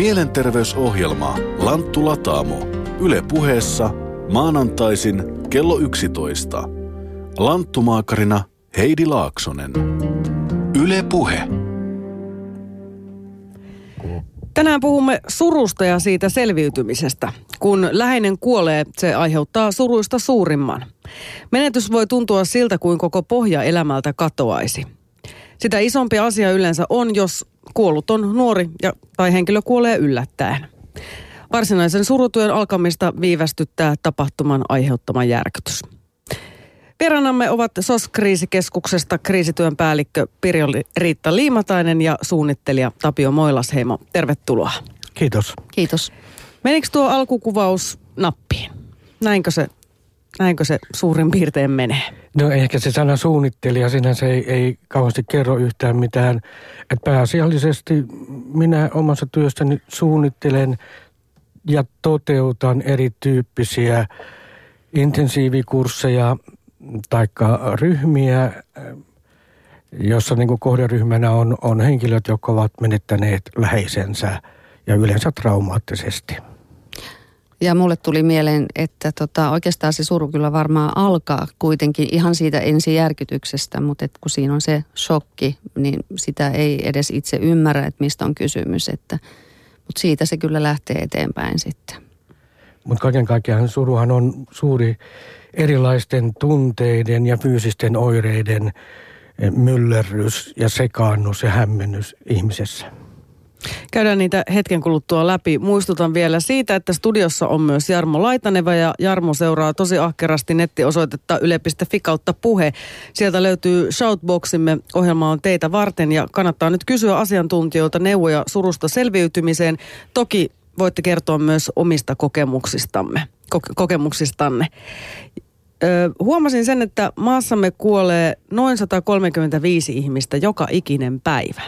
Mielenterveysohjelma Lanttu Lataamo. Yle puheessa maanantaisin kello 11. Lanttumaakarina Heidi Laaksonen. Yle puhe. Tänään puhumme surusta ja siitä selviytymisestä. Kun läheinen kuolee, se aiheuttaa suruista suurimman. Menetys voi tuntua siltä, kuin koko pohja elämältä katoaisi. Sitä isompi asia yleensä on, jos kuollut on nuori ja, tai henkilö kuolee yllättäen. Varsinaisen surutyön alkamista viivästyttää tapahtuman aiheuttama järkytys. Vieraanamme ovat SOS-kriisikeskuksesta kriisityön päällikkö Pirjo Riitta Liimatainen ja suunnittelija Tapio Moilasheimo. Tervetuloa. Kiitos. Kiitos. Menikö tuo alkukuvaus nappiin? Näinkö se, näinkö se suurin piirtein menee? No ehkä se sana suunnittelija sinänsä ei, ei kauheasti kerro yhtään mitään. Et pääasiallisesti minä omassa työstäni suunnittelen ja toteutan erityyppisiä intensiivikursseja tai ryhmiä, jossa niin kuin kohderyhmänä on, on henkilöt, jotka ovat menettäneet läheisensä ja yleensä traumaattisesti. Ja mulle tuli mieleen, että tota, oikeastaan se suru kyllä varmaan alkaa kuitenkin ihan siitä ensijärkytyksestä, mutta et kun siinä on se shokki, niin sitä ei edes itse ymmärrä, että mistä on kysymys. Että, mutta siitä se kyllä lähtee eteenpäin sitten. Mutta kaiken kaikkiaan suruhan on suuri erilaisten tunteiden ja fyysisten oireiden myllerrys ja sekaannus ja hämmennys ihmisessä. Käydään niitä hetken kuluttua läpi. Muistutan vielä siitä, että studiossa on myös Jarmo Laitaneva ja Jarmo seuraa tosi ahkerasti nettiosoitetta yle.fi kautta puhe. Sieltä löytyy Shoutboximme. Ohjelma on teitä varten ja kannattaa nyt kysyä asiantuntijoilta neuvoja surusta selviytymiseen. Toki voitte kertoa myös omista kokemuksistamme, kokemuksistanne. Ö, huomasin sen, että maassamme kuolee noin 135 ihmistä joka ikinen päivä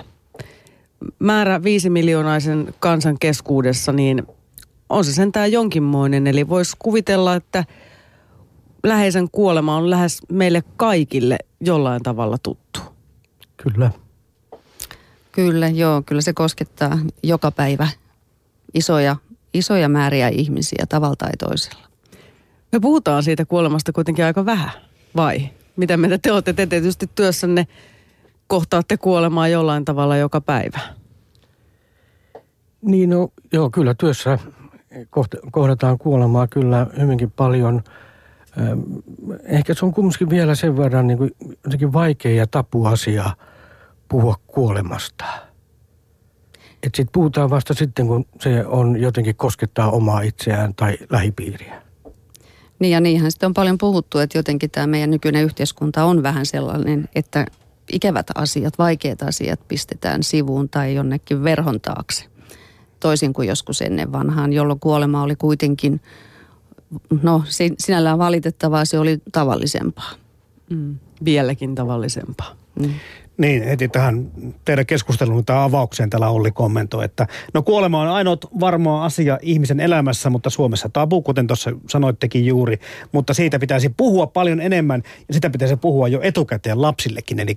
määrä viisi miljoonaisen kansan keskuudessa, niin on se sentään jonkinmoinen. Eli voisi kuvitella, että läheisen kuolema on lähes meille kaikille jollain tavalla tuttu. Kyllä. Kyllä, joo. Kyllä se koskettaa joka päivä isoja, isoja määriä ihmisiä tavalla tai toisella. Me puhutaan siitä kuolemasta kuitenkin aika vähän, vai? Mitä mieltä te olette? Te tietysti työssänne kohtaatte kuolemaa jollain tavalla joka päivä. Niin no, joo, kyllä työssä kohdataan kuolemaa kyllä hyvinkin paljon. Ehkä se on kumminkin vielä sen verran niin kuin jotenkin vaikea ja tapuasia puhua kuolemasta. Että sitten puhutaan vasta sitten, kun se on jotenkin koskettaa omaa itseään tai lähipiiriä. Niin ja niinhän sitten on paljon puhuttu, että jotenkin tämä meidän nykyinen yhteiskunta on vähän sellainen, että ikävät asiat, vaikeat asiat pistetään sivuun tai jonnekin verhon taakse. Toisin kuin joskus ennen vanhaan, jolloin kuolema oli kuitenkin, no sinällään valitettavaa, se oli tavallisempaa. Mm, vieläkin tavallisempaa. Mm. Niin, heti tähän teidän keskusteluun tai avaukseen täällä Olli kommentoi, että no kuolema on ainoa varmaa asia ihmisen elämässä, mutta Suomessa tabu, kuten tuossa sanoittekin juuri, mutta siitä pitäisi puhua paljon enemmän ja sitä pitäisi puhua jo etukäteen lapsillekin, eli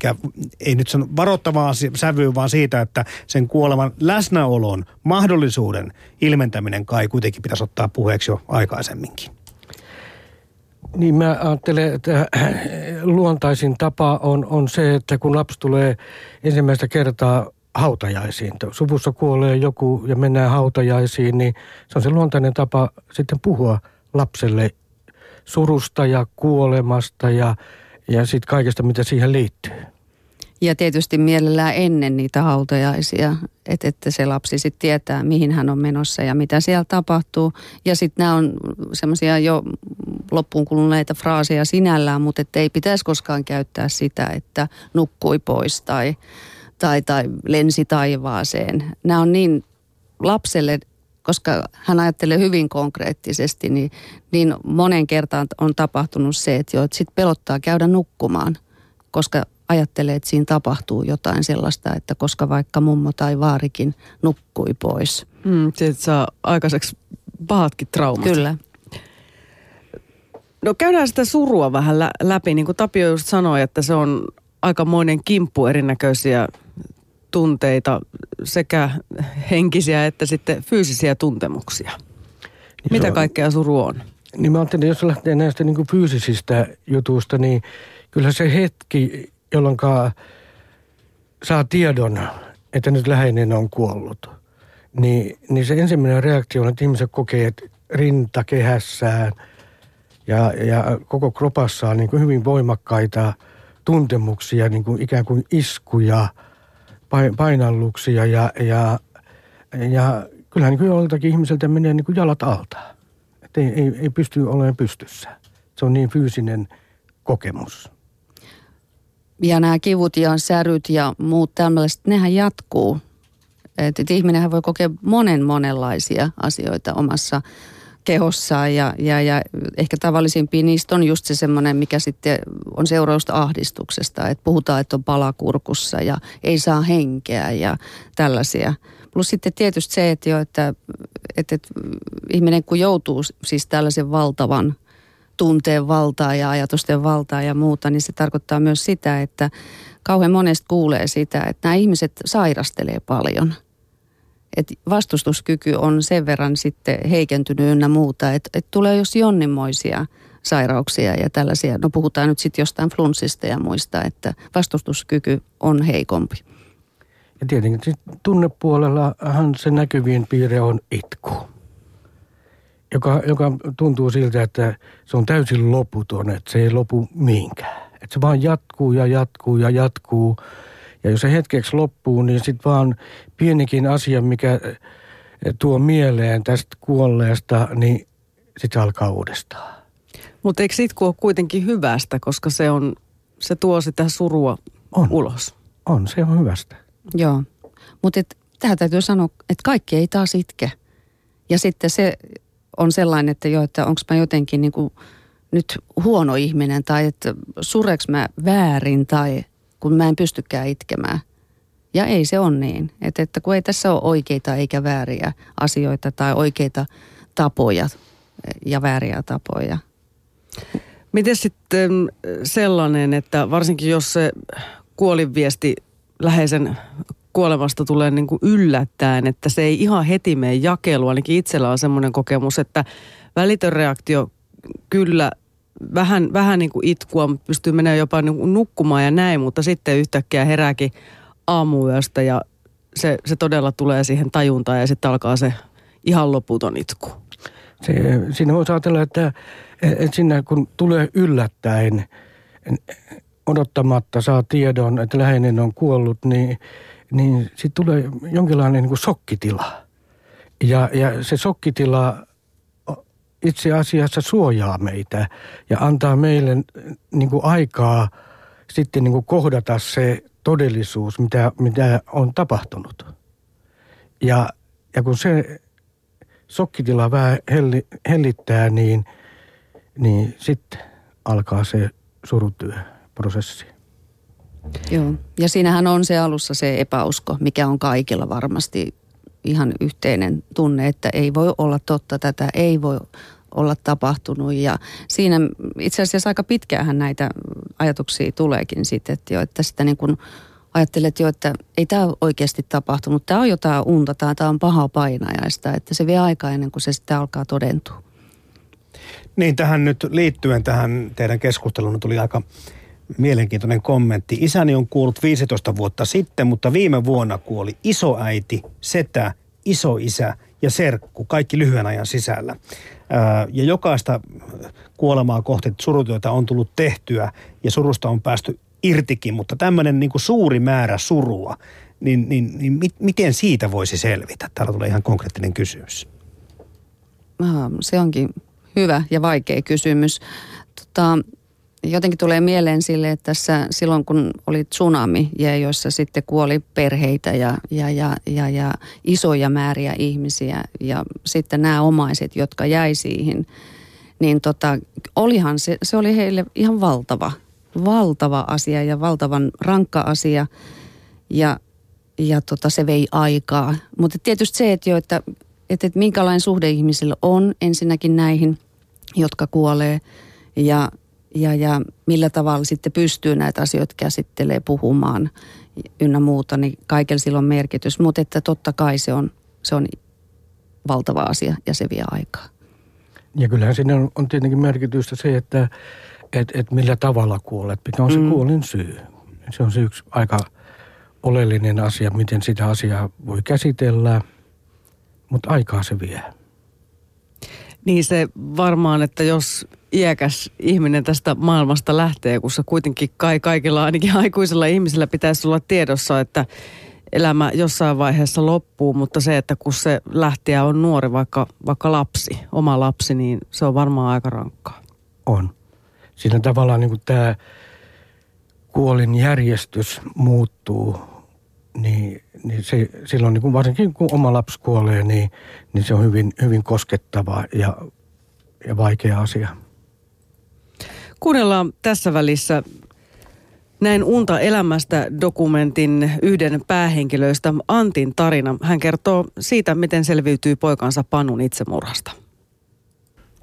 ei nyt sano varoittavaa sävyä, vaan siitä, että sen kuoleman läsnäolon mahdollisuuden ilmentäminen kai kuitenkin pitäisi ottaa puheeksi jo aikaisemminkin. Niin mä ajattelen, että luontaisin tapa on, on se, että kun lapsi tulee ensimmäistä kertaa hautajaisiin, suvussa kuolee joku ja mennään hautajaisiin, niin se on se luontainen tapa sitten puhua lapselle surusta ja kuolemasta ja, ja sitten kaikesta, mitä siihen liittyy. Ja tietysti mielellään ennen niitä hautajaisia, että, että se lapsi sitten tietää, mihin hän on menossa ja mitä siellä tapahtuu. Ja sitten nämä on semmoisia jo loppuun kuluneita fraaseja sinällään, mutta että ei pitäisi koskaan käyttää sitä, että nukkui pois tai, tai, tai lensi taivaaseen. Nämä on niin lapselle koska hän ajattelee hyvin konkreettisesti, niin, niin monen kertaan on tapahtunut se, että, jo, että sit pelottaa käydä nukkumaan, koska ajattelee, että siinä tapahtuu jotain sellaista, että koska vaikka mummo tai vaarikin nukkui pois. Mm, se saa aikaiseksi pahatkin traumat. Kyllä. No käydään sitä surua vähän läpi. Niin kuin Tapio just sanoi, että se on aikamoinen kimppu erinäköisiä tunteita, sekä henkisiä että sitten fyysisiä tuntemuksia. Mitä kaikkea suru on? Niin mä ajattelin, jos lähtee näistä niin kuin fyysisistä jutuista, niin kyllä se hetki, jolloin saa tiedon, että nyt läheinen on kuollut, niin, niin se ensimmäinen reaktio on, että ihmiset kokee, että rinta kehässään ja, ja koko kropassaan niin kuin hyvin voimakkaita tuntemuksia, niin kuin ikään kuin iskuja, painalluksia ja, ja, ja kyllähän niin kuin joltakin ihmiseltä menee niin kuin jalat alta. Ei, ei, ei pysty olemaan pystyssä. Se on niin fyysinen kokemus. Ja nämä kivut ja säryt ja muut tämmöiset, nehän jatkuu. Että et ihminenhän voi kokea monen monenlaisia asioita omassa kehossaan ja, ja, ja ehkä tavallisimpia niistä on just se semmoinen, mikä sitten on seurausta ahdistuksesta. Että puhutaan, että on palakurkussa ja ei saa henkeä ja tällaisia. Plus sitten tietysti se, että, jo, että, että, että ihminen kun joutuu siis tällaisen valtavan tunteen valtaa ja ajatusten valtaa ja muuta, niin se tarkoittaa myös sitä, että kauhean monesti kuulee sitä, että nämä ihmiset sairastelee paljon. Et vastustuskyky on sen verran sitten heikentynyt ynnä muuta, että et tulee jos jonninmoisia sairauksia ja tällaisia. No puhutaan nyt sitten jostain flunssista ja muista, että vastustuskyky on heikompi. Ja tietenkin tunnepuolellahan se näkyvien piirre on itku, joka, joka tuntuu siltä, että se on täysin loputon, että se ei lopu mihinkään. Että se vaan jatkuu ja jatkuu ja jatkuu. Ja jos se hetkeksi loppuu, niin sitten vaan pienikin asia, mikä tuo mieleen tästä kuolleesta, niin sitten se alkaa uudestaan. Mutta eikö itku ole kuitenkin hyvästä, koska se, on, se tuo sitä surua on. ulos? On, se on hyvästä. Joo, mutta tähän täytyy sanoa, että kaikki ei taas itke. Ja sitten se on sellainen, että jo, että onko mä jotenkin niin kuin nyt huono ihminen tai että sureks mä väärin tai kun mä en pystykään itkemään. Ja ei se on niin, että, että kun ei tässä ole oikeita eikä vääriä asioita tai oikeita tapoja ja vääriä tapoja. Miten sitten sellainen, että varsinkin jos se kuolinviesti läheisen kuolemasta tulee niin kuin yllättäen, että se ei ihan heti mene jakelua. Ainakin itsellä on semmoinen kokemus, että välitön reaktio kyllä vähän, vähän niin kuin itkua, mutta pystyy menemään jopa niin kuin nukkumaan ja näin, mutta sitten yhtäkkiä herääkin aamuyöstä ja se, se todella tulee siihen tajuntaan ja sitten alkaa se ihan loputon itku. Se, siinä voisi ajatella, että, että siinä kun tulee yllättäen, odottamatta saa tiedon, että läheinen on kuollut, niin, niin sitten tulee jonkinlainen niin kuin sokkitila. Ja, ja se sokkitila itse asiassa suojaa meitä ja antaa meille niin kuin aikaa sitten niin kuin kohdata se todellisuus, mitä, mitä on tapahtunut. Ja, ja kun se sokkitila vähän helli, hellittää, niin, niin sitten alkaa se surutyö prosessi. Joo, ja siinähän on se alussa se epäusko, mikä on kaikilla varmasti ihan yhteinen tunne, että ei voi olla totta tätä, ei voi olla tapahtunut. Ja siinä itse asiassa aika pitkään näitä ajatuksia tuleekin sitten, että, jo, että sitä niin kuin ajattelet jo, että ei tämä oikeasti tapahtunut, tämä on jotain unta, tämä on paha painajaista, että se vie aikaa ennen kuin se sitten alkaa todentua. Niin, tähän nyt liittyen tähän teidän keskusteluun tuli aika mielenkiintoinen kommentti. Isäni on kuollut 15 vuotta sitten, mutta viime vuonna kuoli isoäiti, setä, isoisä ja serkku, kaikki lyhyen ajan sisällä. Ja jokaista kuolemaa kohti surutyötä on tullut tehtyä ja surusta on päästy irtikin, mutta tämmöinen niin suuri määrä surua, niin, niin, niin mit, miten siitä voisi selvitä? Täällä tulee ihan konkreettinen kysymys. Se onkin hyvä ja vaikea kysymys. Tota, jotenkin tulee mieleen sille, että tässä silloin kun oli tsunami, ja jossa sitten kuoli perheitä ja, ja, ja, ja, ja isoja määriä ihmisiä ja sitten nämä omaiset, jotka jäi siihen, niin tota, olihan se, se oli heille ihan valtava, valtava asia ja valtavan rankka asia ja, ja tota, se vei aikaa. Mutta tietysti se, että, jo, että, että, että minkälainen suhde ihmisillä on ensinnäkin näihin, jotka kuolee ja ja, ja millä tavalla sitten pystyy näitä asioita käsittelee puhumaan ynnä muuta, niin kaikella sillä on merkitys. Mutta että totta kai se on, se on valtava asia ja se vie aikaa. Ja kyllähän siinä on, on tietenkin merkitystä se, että et, et millä tavalla kuolet, mikä on se mm. kuolin syy. Se on se yksi aika oleellinen asia, miten sitä asiaa voi käsitellä, mutta aikaa se vie. Niin se varmaan, että jos iäkäs ihminen tästä maailmasta lähtee, kun se kuitenkin kai kaikilla ainakin aikuisilla ihmisillä pitäisi olla tiedossa, että elämä jossain vaiheessa loppuu, mutta se, että kun se lähtiä on nuori, vaikka, vaikka lapsi, oma lapsi, niin se on varmaan aika rankkaa. On. Siinä tavallaan niin tämä kuolin järjestys muuttuu, niin, niin se, silloin niin varsinkin kun oma lapsi kuolee, niin, niin se on hyvin, hyvin koskettava ja, ja vaikea asia. Kuunnellaan tässä välissä näin Unta elämästä dokumentin yhden päähenkilöistä Antin tarina. Hän kertoo siitä, miten selviytyy poikansa Panun itsemurhasta.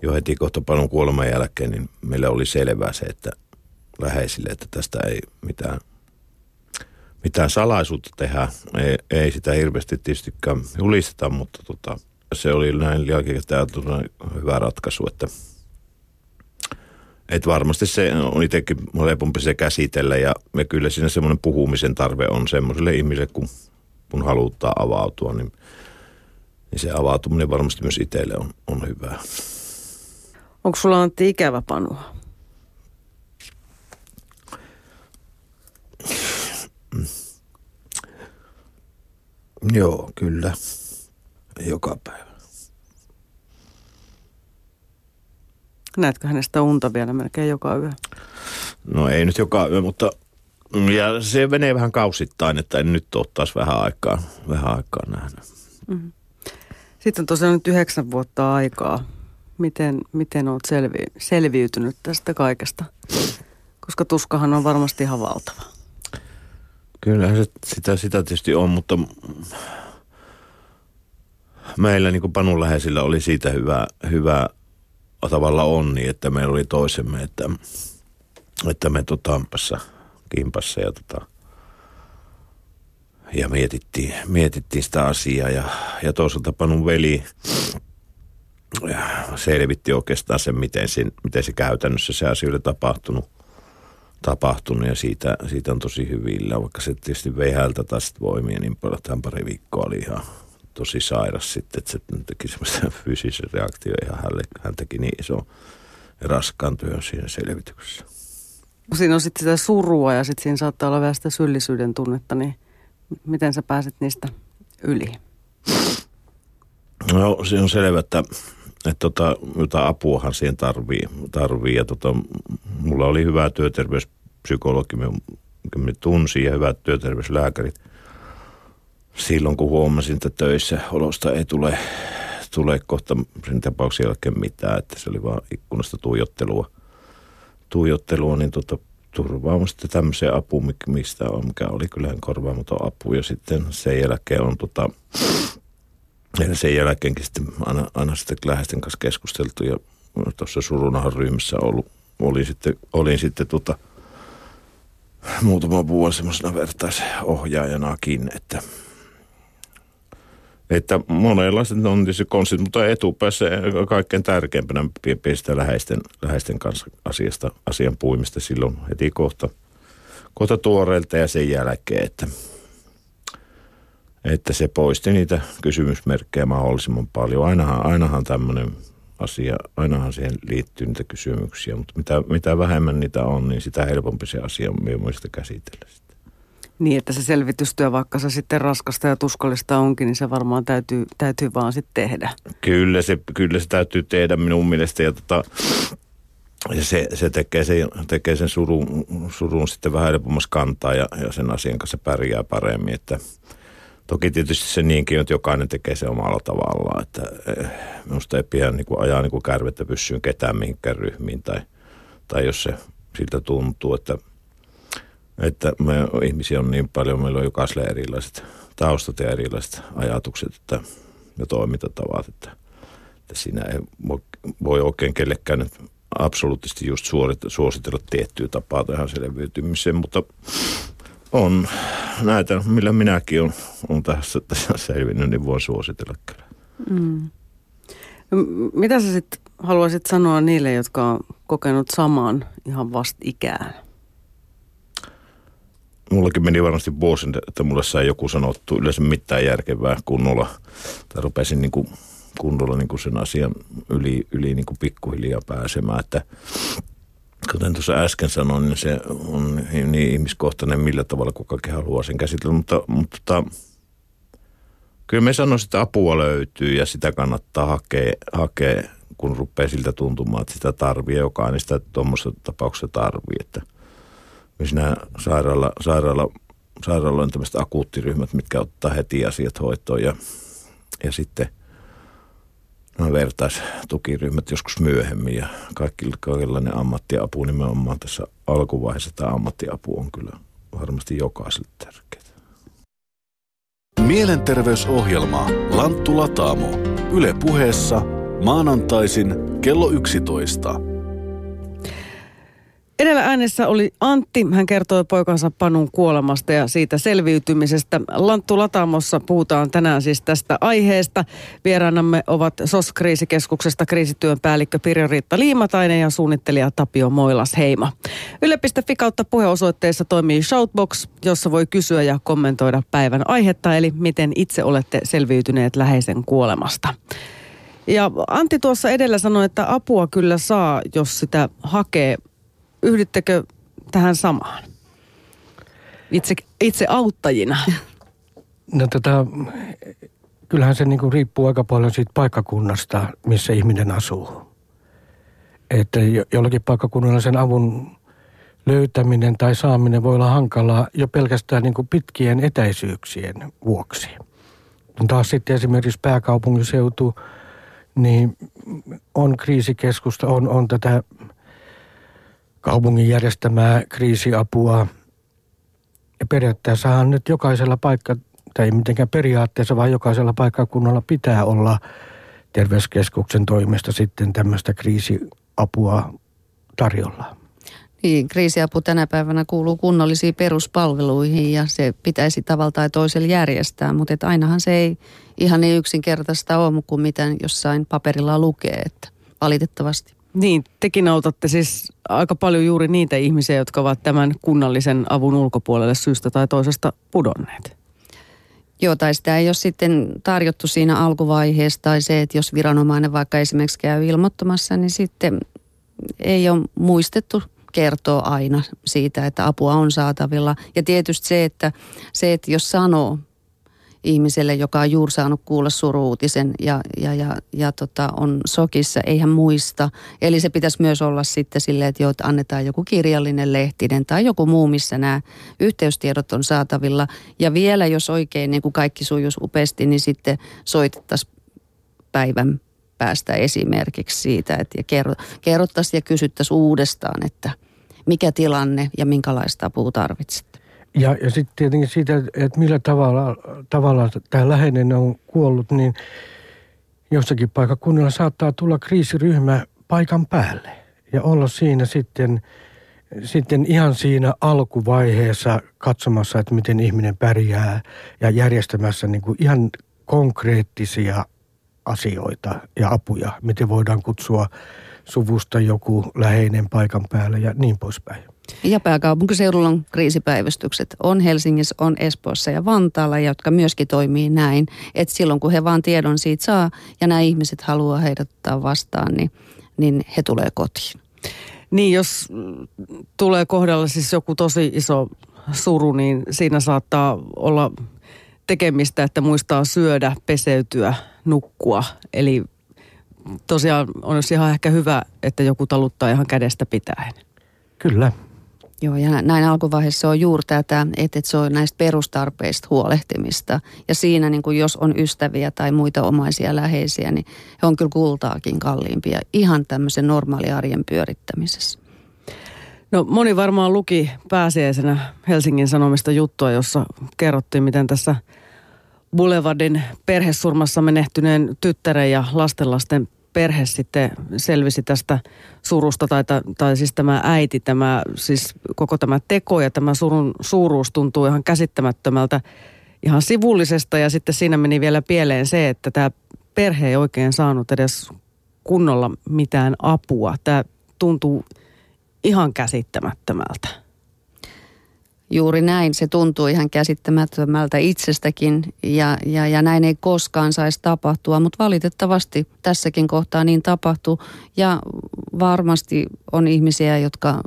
Jo heti kohta Panun kuoleman jälkeen niin meille oli selvää se, että läheisille, että tästä ei mitään, mitään salaisuutta tehdä. Ei, ei sitä hirveästi tietystikään julisteta, mutta tota, se oli näin jälkikäteen hyvä ratkaisu, että – et varmasti se on itsekin helpompi se käsitellä ja me kyllä siinä semmoinen puhumisen tarve on semmoiselle ihmiselle, kun, kun halutaan avautua, niin, niin se avautuminen varmasti myös itselle on, on hyvää. Onko sulla Antti ikävä panua? Mm. Joo, kyllä. Joka päivä. Näetkö hänestä unta vielä melkein joka yö? No ei nyt joka yö, mutta ja se menee vähän kausittain, että en nyt ole taas vähän aikaa, vähän aikaa nähdä. Mm-hmm. Sitten on tosiaan nyt yhdeksän vuotta aikaa. Miten, miten olet selvi, selviytynyt tästä kaikesta? Koska tuskahan on varmasti ihan valtava. Kyllä se, sitä, sitä tietysti on, mutta meillä niin kuin Panun läheisillä oli siitä hyvä, hyvä tavalla onni, niin, että meillä oli toisemme, että, että me tota, ampassa, kimpassa ja, tota, ja mietittiin, mietittiin sitä asiaa. Ja, ja toisaalta Panun veli selvitti oikeastaan sen, miten, se, miten se käytännössä se asia oli tapahtunut. tapahtunut ja siitä, siitä on tosi hyvillä, vaikka se tietysti vei häneltä taas voimia niin paljon, että hän pari viikkoa oli ihan tosi sairas sitten, että se teki semmoista fyysisen reaktio ihan hänelle, hän teki niin iso ja raskaan työn siinä selvityksessä. Siinä on sitten sitä surua ja sitten siinä saattaa olla vähän sitä syyllisyyden tunnetta, niin miten sä pääset niistä yli? No se on selvä, että, että tota, jotain apuahan siihen tarvii, tarvii ja tota, mulla oli hyvä työterveyspsykologi, me tunsin ja hyvät työterveyslääkärit – silloin, kun huomasin, että töissä olosta ei tule, tule kohta sen tapauksen jälkeen mitään, että se oli vaan ikkunasta tuijottelua, tuijottelua niin tota, turvaamaan sitten tämmöiseen apuun, mistä on, mikä oli kyllähän korvaamaton apu. Ja sitten sen jälkeen on tota, ja sen jälkeenkin sitten aina, aina sitten läheisten kanssa keskusteltu ja tuossa surunahan ryhmässä ollut, olin sitten, olin sitten tota, muutama vuosi semmoisena vertaisohjaajanakin, että että monenlaiset on tietysti konstit, mutta etupäässä kaikkein tärkeimpänä pistää läheisten, läheisten kanssa asiasta, asian puimista silloin heti kohta, kohta tuoreelta ja sen jälkeen, että, että se poisti niitä kysymysmerkkejä mahdollisimman paljon. Ainahan, ainahan tämmöinen asia, ainahan siihen liittyy niitä kysymyksiä, mutta mitä, mitä vähemmän niitä on, niin sitä helpompi se asia on mielestäni käsitellä. Niin, että se selvitystyö, vaikka se sitten raskasta ja tuskallista onkin, niin se varmaan täytyy, täytyy vaan sitten tehdä. Kyllä se, kyllä se täytyy tehdä minun mielestä. Ja tota, ja se, se tekee, sen, tekee sen surun, surun sitten vähän helpommassa kantaa ja, ja sen asian kanssa pärjää paremmin. Että, toki tietysti se niinkin, että jokainen tekee se omalla tavallaan. Että eh, minusta ei pidä niin kuin ajaa niin kuin kärvettä pyssyyn ketään mihinkään ryhmiin tai, tai jos se siltä tuntuu, että – että me ihmisiä on niin paljon, meillä on jokaiselle erilaiset taustat ja erilaiset ajatukset että, ja toimintatavat, että, että siinä ei voi oikein kellekään nyt absoluuttisesti just suositella tiettyä tapaa tähän selviytymiseen, mutta On näitä, millä minäkin olen, olen tässä, tässä selvinnyt, niin voin suositella kyllä. Mm. Mitä sä sitten haluaisit sanoa niille, jotka on kokenut samaan ihan vasta ikään? Mullakin meni varmasti vuosi, että mulle sai joku sanottu yleensä mitään järkevää kunnolla. Tai rupesin niin kuin kunnolla niin kuin sen asian yli, yli niin kuin pikkuhiljaa pääsemään. Että kuten tuossa äsken sanoin, niin se on niin ihmiskohtainen millä tavalla kukakin haluaa sen käsitellä. Mutta, mutta tota, kyllä me sanoisin, että apua löytyy ja sitä kannattaa hakea, hakea kun rupeaa siltä tuntumaan, että sitä tarvii, jokainen sitä tuommoisessa tapauksessa tarvii. Että myös nämä sairaala, sairaala, sairaaloiden tämmöiset akuuttiryhmät, mitkä ottaa heti asiat hoitoon ja, ja sitten – no, vertaistukiryhmät joskus myöhemmin ja kaikki, kaikenlainen ammattiapu nimenomaan tässä alkuvaiheessa tämä ammattiapu on kyllä varmasti jokaiselle tärkeää. Mielenterveysohjelma Lanttu Lataamo. Yle puheessa maanantaisin kello 11. Edellä äänessä oli Antti. Hän kertoi poikansa Panun kuolemasta ja siitä selviytymisestä. Lanttu Lataamossa puhutaan tänään siis tästä aiheesta. Vieraanamme ovat SOS-kriisikeskuksesta kriisityön päällikkö Pirjo-Riitta Liimatainen ja suunnittelija Tapio Moilas-Heima. Yle.fi kautta puheosoitteessa toimii Shoutbox, jossa voi kysyä ja kommentoida päivän aihetta, eli miten itse olette selviytyneet läheisen kuolemasta. Ja Antti tuossa edellä sanoi, että apua kyllä saa, jos sitä hakee yhdyttekö tähän samaan? Itse, itse auttajina. No tota, kyllähän se niinku riippuu aika paljon siitä paikkakunnasta, missä ihminen asuu. Että jollakin paikkakunnalla sen avun löytäminen tai saaminen voi olla hankalaa jo pelkästään niin kuin pitkien etäisyyksien vuoksi. Kun taas sitten esimerkiksi pääkaupunkiseutu, niin on kriisikeskusta, on, on tätä kaupungin järjestämää kriisiapua. Ja periaatteessahan nyt jokaisella paikka, tai ei mitenkään periaatteessa, vaan jokaisella paikkakunnalla pitää olla terveyskeskuksen toimesta sitten tämmöistä kriisiapua tarjolla. Niin, kriisiapu tänä päivänä kuuluu kunnollisiin peruspalveluihin ja se pitäisi tavalla tai toisella järjestää, mutta et ainahan se ei ihan niin yksinkertaista ole kuin mitä jossain paperilla lukee, että valitettavasti. Niin, tekin autatte siis aika paljon juuri niitä ihmisiä, jotka ovat tämän kunnallisen avun ulkopuolelle syystä tai toisesta pudonneet. Joo, tai sitä ei ole sitten tarjottu siinä alkuvaiheessa tai se, että jos viranomainen vaikka esimerkiksi käy ilmoittamassa, niin sitten ei ole muistettu kertoa aina siitä, että apua on saatavilla. Ja tietysti se, että, se, että jos sanoo ihmiselle, joka on juuri saanut kuulla suruutisen ja, ja, ja, ja tota, on sokissa, ei hän muista. Eli se pitäisi myös olla sitten silleen, että, jo, että annetaan joku kirjallinen lehtinen tai joku muu, missä nämä yhteystiedot on saatavilla. Ja vielä, jos oikein niin kuin kaikki sujuisi upeasti, niin sitten soitettaisiin päivän päästä esimerkiksi siitä, että ja kerro, kerrottaisiin ja kysyttäisiin uudestaan, että mikä tilanne ja minkälaista apua tarvitset. Ja, ja sitten tietenkin siitä, että millä tavalla, tavalla tämä läheinen on kuollut, niin jossakin paikakunnilla saattaa tulla kriisiryhmä paikan päälle ja olla siinä sitten, sitten ihan siinä alkuvaiheessa katsomassa, että miten ihminen pärjää ja järjestämässä niin kuin ihan konkreettisia asioita ja apuja, miten voidaan kutsua suvusta joku läheinen paikan päälle ja niin poispäin. Ja pääkaupunkiseudulla on kriisipäivystykset. On Helsingissä, on Espoossa ja Vantaalla, jotka myöskin toimii näin. Että silloin kun he vaan tiedon siitä saa ja nämä ihmiset haluaa heidät ottaa vastaan, niin, niin he tulee kotiin. Niin, jos tulee kohdalla siis joku tosi iso suru, niin siinä saattaa olla tekemistä, että muistaa syödä, peseytyä, nukkua. Eli tosiaan on ihan ehkä hyvä, että joku taluttaa ihan kädestä pitäen. Kyllä. Joo, ja näin alkuvaiheessa on juuri tätä, että se on näistä perustarpeista huolehtimista. Ja siinä, niin kuin jos on ystäviä tai muita omaisia läheisiä, niin he on kyllä kultaakin kalliimpia ihan tämmöisen normaali arjen pyörittämisessä. No moni varmaan luki pääsiäisenä Helsingin Sanomista juttua, jossa kerrottiin, miten tässä Boulevardin perhesurmassa menehtyneen tyttären ja lastenlasten perhe sitten selvisi tästä surusta, tai, tai siis tämä äiti, tämä, siis koko tämä teko ja tämä surun suuruus tuntuu ihan käsittämättömältä, ihan sivullisesta, ja sitten siinä meni vielä pieleen se, että tämä perhe ei oikein saanut edes kunnolla mitään apua. Tämä tuntuu ihan käsittämättömältä. Juuri näin, se tuntuu ihan käsittämättömältä itsestäkin ja, ja, ja näin ei koskaan saisi tapahtua, mutta valitettavasti tässäkin kohtaa niin tapahtuu ja varmasti on ihmisiä, jotka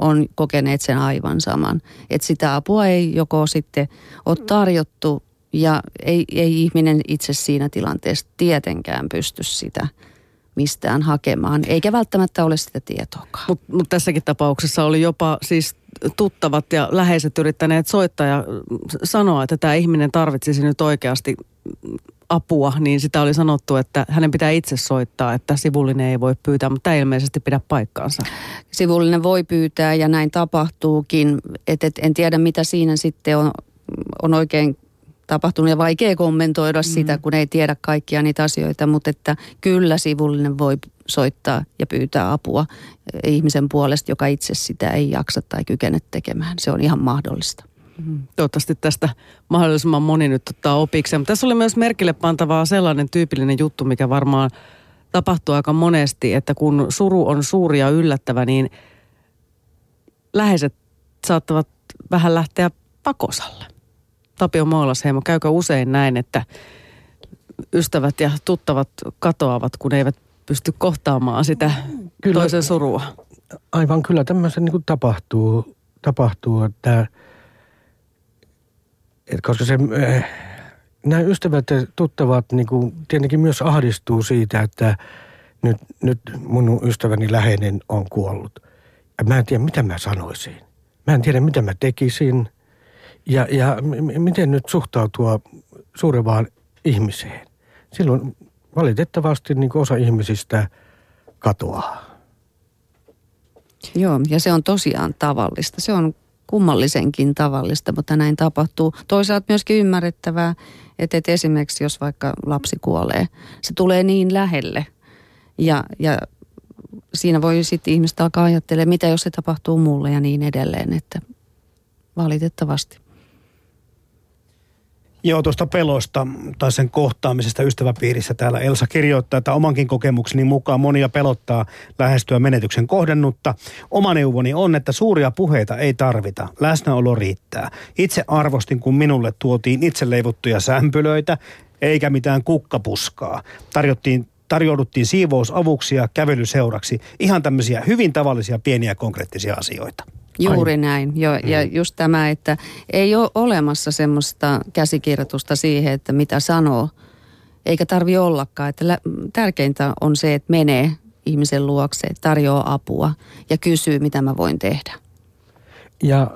on kokeneet sen aivan saman. Että sitä apua ei joko sitten ole tarjottu ja ei, ei ihminen itse siinä tilanteessa tietenkään pysty sitä mistään hakemaan, eikä välttämättä ole sitä tietoakaan. Mutta mut tässäkin tapauksessa oli jopa siis tuttavat ja läheiset yrittäneet soittaa ja sanoa, että tämä ihminen tarvitsisi nyt oikeasti apua, niin sitä oli sanottu, että hänen pitää itse soittaa, että sivullinen ei voi pyytää, mutta tämä ilmeisesti pidä paikkaansa. Sivullinen voi pyytää ja näin tapahtuukin. Et, et, en tiedä, mitä siinä sitten on, on oikein tapahtunut ja vaikea kommentoida mm. sitä, kun ei tiedä kaikkia niitä asioita, mutta että kyllä sivullinen voi soittaa ja pyytää apua ihmisen puolesta, joka itse sitä ei jaksa tai kykene tekemään. Se on ihan mahdollista. Mm. Toivottavasti tästä mahdollisimman moni nyt ottaa. Mutta tässä oli myös merkille pantavaa sellainen tyypillinen juttu, mikä varmaan tapahtuu aika monesti, että kun suru on suuri ja yllättävä, niin läheiset saattavat vähän lähteä pakosalle. Tapio Moilasheimo, käykö usein näin, että ystävät ja tuttavat katoavat, kun eivät pysty kohtaamaan sitä kyllä, toisen surua? Aivan kyllä tämmöisen niin tapahtuu, tapahtuu, että, että koska se, äh, nämä ystävät ja tuttavat niin kuin, tietenkin myös ahdistuu siitä, että nyt, nyt mun ystäväni läheinen on kuollut. Ja mä en tiedä, mitä mä sanoisin. Mä en tiedä, mitä mä tekisin ja, ja m- miten nyt suhtautua suurevaan ihmiseen. Silloin valitettavasti niin osa ihmisistä katoaa. Joo, ja se on tosiaan tavallista. Se on kummallisenkin tavallista, mutta näin tapahtuu. Toisaalta myöskin ymmärrettävää, että, että esimerkiksi jos vaikka lapsi kuolee, se tulee niin lähelle. Ja, ja siinä voi sitten ihmistä alkaa ajattelemaan, mitä jos se tapahtuu mulle ja niin edelleen, että valitettavasti. Joo, tuosta pelosta tai sen kohtaamisesta ystäväpiirissä täällä Elsa kirjoittaa, että omankin kokemukseni mukaan monia pelottaa lähestyä menetyksen kohdennutta. Oma neuvoni on, että suuria puheita ei tarvita, läsnäolo riittää. Itse arvostin, kun minulle tuotiin itse leivottuja sämpylöitä, eikä mitään kukkapuskaa. Tarjottiin tarjouduttiin siivousavuksia kävelyseuraksi. Ihan tämmöisiä hyvin tavallisia pieniä konkreettisia asioita. Juuri Ai. näin. Jo, ja mm. just tämä, että ei ole olemassa semmoista käsikirjoitusta siihen, että mitä sanoo, eikä tarvi ollakaan. Että lä- tärkeintä on se, että menee ihmisen luokse, tarjoaa apua ja kysyy, mitä mä voin tehdä. Ja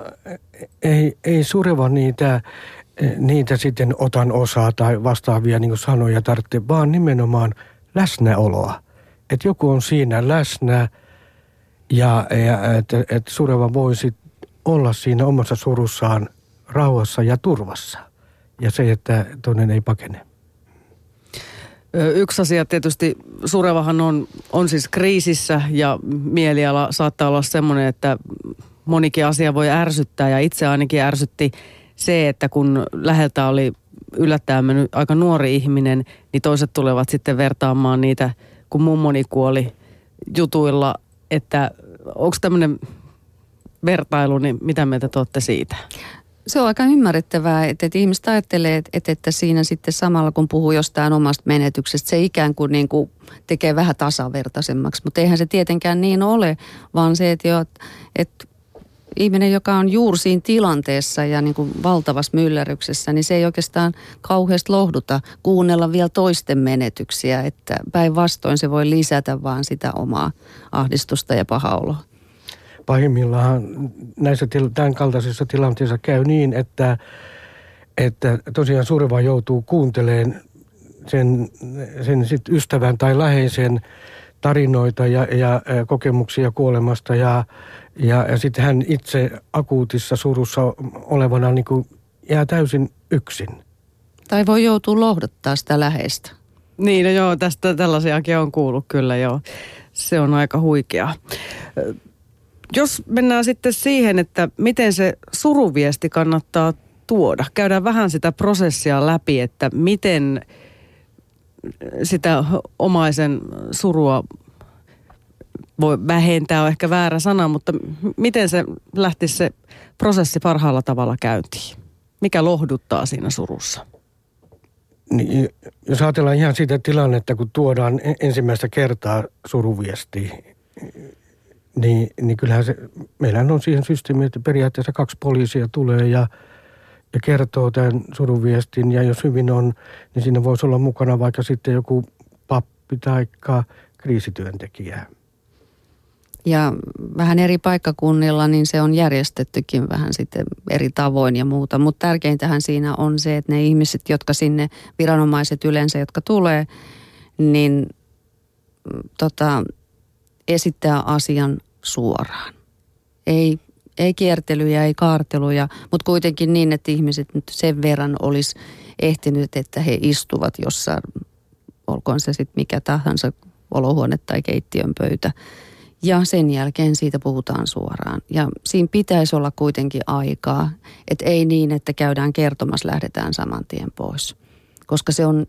ei, ei sureva niitä, niitä sitten otan osaa tai vastaavia niin sanoja tarvitse, vaan nimenomaan läsnäoloa. Että joku on siinä läsnä – ja, ja että et sureva voisi olla siinä omassa surussaan rauhassa ja turvassa. Ja se, että toinen ei pakene. Yksi asia tietysti, surevahan on, on siis kriisissä ja mieliala saattaa olla semmoinen, että monikin asia voi ärsyttää ja itse ainakin ärsytti se, että kun läheltä oli yllättäen mennyt aika nuori ihminen, niin toiset tulevat sitten vertaamaan niitä, kun mummoni kuoli jutuilla – että onko tämmöinen vertailu, niin mitä mieltä te olette siitä? Se on aika ymmärrettävää, että, että ihmiset ajattelee, että, että siinä sitten samalla kun puhuu jostain omasta menetyksestä, se ikään kuin, niin kuin tekee vähän tasavertaisemmaksi. Mutta eihän se tietenkään niin ole, vaan se, että, jo, että ihminen, joka on juuri siinä tilanteessa ja niin kuin valtavassa myllerryksessä, niin se ei oikeastaan kauheasti lohduta kuunnella vielä toisten menetyksiä, että päinvastoin se voi lisätä vaan sitä omaa ahdistusta ja pahaoloa. Pahimmillaan näissä tämän kaltaisissa tilanteissa käy niin, että, että tosiaan surva joutuu kuuntelemaan sen, sen sit ystävän tai läheisen tarinoita ja, ja kokemuksia kuolemasta ja, ja, ja sitten hän itse akuutissa surussa olevana niin kuin jää täysin yksin. Tai voi joutua lohdottaa sitä läheistä. Niin, no joo, tästä tällaisiakin on kuullut kyllä joo. Se on aika huikea. Jos mennään sitten siihen, että miten se suruviesti kannattaa tuoda. Käydään vähän sitä prosessia läpi, että miten sitä omaisen surua voi vähentää, on ehkä väärä sana, mutta miten se lähtisi se prosessi parhaalla tavalla käyntiin? Mikä lohduttaa siinä surussa? Niin, jos ajatellaan ihan sitä tilannetta, kun tuodaan ensimmäistä kertaa suruviesti, niin, niin kyllähän se, meillähän on siihen systeemi, että periaatteessa kaksi poliisia tulee ja, ja kertoo tämän suruviestin. Ja jos hyvin on, niin siinä voisi olla mukana vaikka sitten joku pappi tai kriisityöntekijä. Ja vähän eri paikkakunnilla niin se on järjestettykin vähän sitten eri tavoin ja muuta. Mutta tärkeintähän siinä on se, että ne ihmiset, jotka sinne, viranomaiset yleensä, jotka tulee, niin mm, tota, esittää asian suoraan. Ei, ei kiertelyjä, ei kaarteluja, mutta kuitenkin niin, että ihmiset nyt sen verran olisi ehtinyt, että he istuvat jossain, olkoon se sitten mikä tahansa olohuone tai keittiön pöytä – ja sen jälkeen siitä puhutaan suoraan. Ja siinä pitäisi olla kuitenkin aikaa, että ei niin, että käydään kertomassa, lähdetään saman tien pois. Koska se on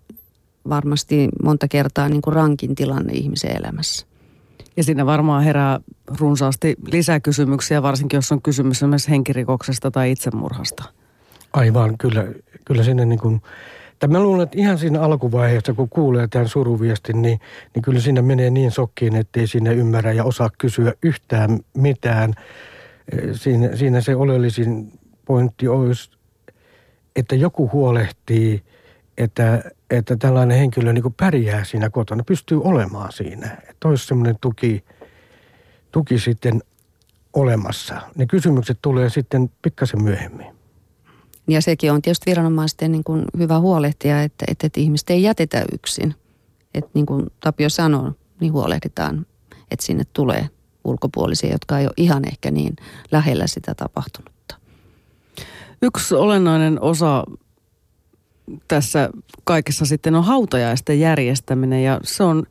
varmasti monta kertaa niin kuin rankin tilanne ihmisen elämässä. Ja siinä varmaan herää runsaasti lisäkysymyksiä, varsinkin jos on kysymys esimerkiksi henkirikoksesta tai itsemurhasta. Aivan, kyllä, kyllä sinne niin kuin mä luulen, että ihan siinä alkuvaiheessa, kun kuulee tämän suruviestin, niin, niin kyllä siinä menee niin sokkiin, ettei sinne ymmärrä ja osaa kysyä yhtään mitään. Siinä, siinä se oleellisin pointti olisi, että joku huolehtii, että, että tällainen henkilö niin kuin pärjää siinä kotona, pystyy olemaan siinä. Että olisi semmoinen tuki, tuki sitten olemassa. Ne kysymykset tulee sitten pikkasen myöhemmin. Ja sekin on tietysti viranomaisten niin kuin hyvä huolehtia, että, että, että ihmiset ei jätetä yksin. Että niin kuin Tapio sanoi, niin huolehditaan, että sinne tulee ulkopuolisia, jotka ei ole ihan ehkä niin lähellä sitä tapahtunutta. Yksi olennainen osa tässä kaikessa sitten on hautajaisten järjestäminen ja se on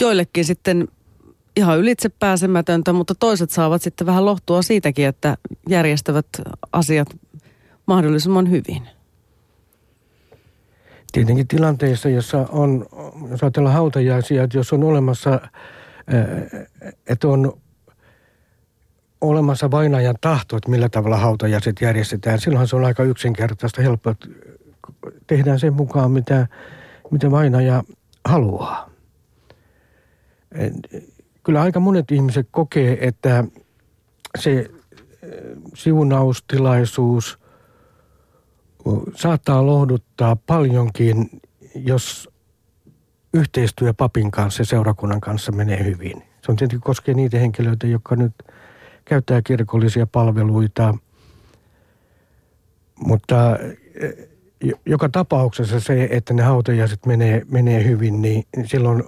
joillekin sitten ihan ylitse pääsemätöntä, mutta toiset saavat sitten vähän lohtua siitäkin, että järjestävät asiat mahdollisimman hyvin? Tietenkin tilanteissa, jossa on, jos ajatellaan hautajaisia, että jos on olemassa, että on olemassa vainajan tahto, että millä tavalla hautajaiset järjestetään, silloinhan se on aika yksinkertaista, helppoa, että tehdään sen mukaan, mitä, mitä vainaja haluaa. Kyllä aika monet ihmiset kokee, että se siunaustilaisuus saattaa lohduttaa paljonkin, jos yhteistyö papin kanssa ja seurakunnan kanssa menee hyvin. Se on tietenkin koskee niitä henkilöitä, jotka nyt käyttää kirkollisia palveluita, mutta eh, joka tapauksessa se, että ne hautajaiset menee, menee hyvin, niin silloin,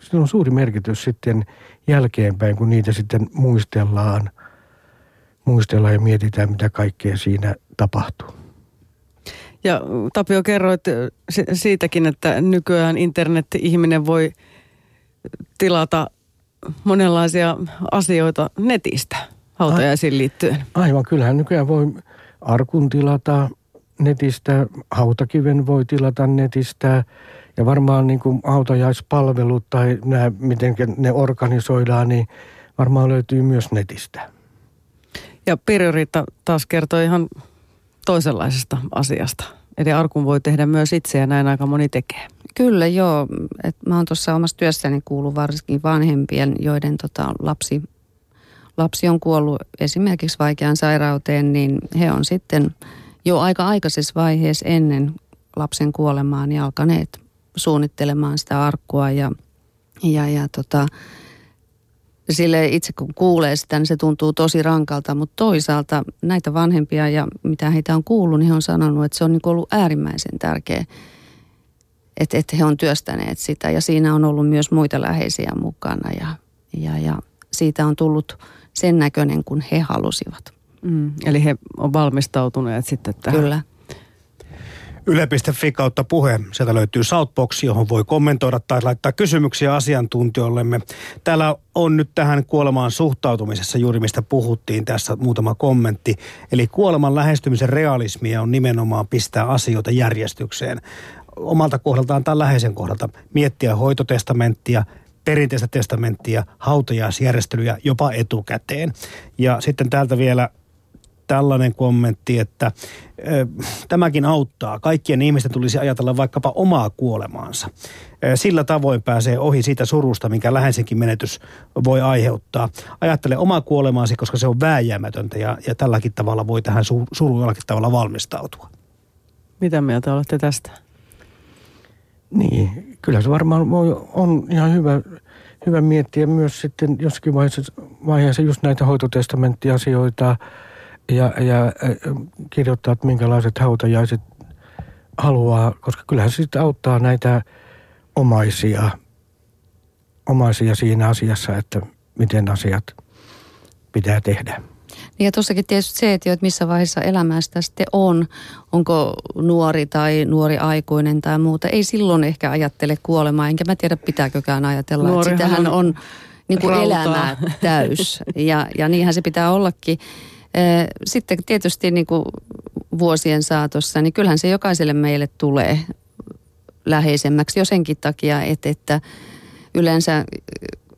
silloin on suuri merkitys sitten jälkeenpäin, kun niitä sitten muistellaan, muistellaan ja mietitään, mitä kaikkea siinä tapahtuu. Ja Tapio kerroit siitäkin, että nykyään internet-ihminen voi tilata monenlaisia asioita netistä hautajaisiin liittyen. Aivan, kyllähän nykyään voi arkun tilata netistä, hautakiven voi tilata netistä ja varmaan niin kuin hautajaispalvelut tai nämä, miten ne organisoidaan, niin varmaan löytyy myös netistä. Ja Pirjo taas kertoi ihan toisenlaisesta asiasta. Eli arkun voi tehdä myös itse ja näin aika moni tekee. Kyllä joo. Et mä oon tuossa omassa työssäni kuullut varsinkin vanhempien, joiden tota, lapsi, lapsi on kuollut esimerkiksi vaikeaan sairauteen, niin he on sitten jo aika aikaisessa vaiheessa ennen lapsen kuolemaa niin alkaneet suunnittelemaan sitä arkkua ja, ja, ja tota, sille itse kun kuulee sitä, niin se tuntuu tosi rankalta, mutta toisaalta näitä vanhempia ja mitä heitä on kuullut, niin he on sanonut, että se on niin ollut äärimmäisen tärkeä, että, että he on työstäneet sitä ja siinä on ollut myös muita läheisiä mukana ja, ja, ja siitä on tullut sen näköinen kuin he halusivat. Mm, eli he on valmistautuneet sitten tähän. Kyllä. Yle.fi kautta puhe. Sieltä löytyy Southbox, johon voi kommentoida tai laittaa kysymyksiä asiantuntijoillemme. Täällä on nyt tähän kuolemaan suhtautumisessa juuri mistä puhuttiin tässä muutama kommentti. Eli kuoleman lähestymisen realismia on nimenomaan pistää asioita järjestykseen. Omalta kohdaltaan tai läheisen kohdalta miettiä hoitotestamenttia, perinteistä testamenttia, hautajaisjärjestelyjä jopa etukäteen. Ja sitten täältä vielä tällainen kommentti, että ö, tämäkin auttaa. Kaikkien ihmisten tulisi ajatella vaikkapa omaa kuolemaansa. Ö, sillä tavoin pääsee ohi siitä surusta, minkä läheisenkin menetys voi aiheuttaa. Ajattele omaa kuolemaasi, koska se on vääjäämätöntä ja, ja tälläkin tavalla voi tähän su, suruun jollakin tavalla valmistautua. Mitä mieltä olette tästä? Niin, kyllä se varmaan voi, on ihan hyvä, hyvä miettiä myös sitten jossakin vaiheessa, vaiheessa just näitä hoitotestamenttiasioita ja, ja kirjoittaa, että minkälaiset hautajaiset haluaa, koska kyllähän se sitten auttaa näitä omaisia, omaisia siinä asiassa, että miten asiat pitää tehdä. Niin ja tuossakin tietysti se, että, missä vaiheessa elämää sitä sitten on, onko nuori tai nuori aikuinen tai muuta. Ei silloin ehkä ajattele kuolemaa, enkä mä tiedä pitääkökään ajatella, Nuorihan että sitähän on, on niin kuin elämää täys. Ja, ja niinhän se pitää ollakin. Sitten tietysti niin kuin vuosien saatossa, niin kyllähän se jokaiselle meille tulee läheisemmäksi jo senkin takia, että, että yleensä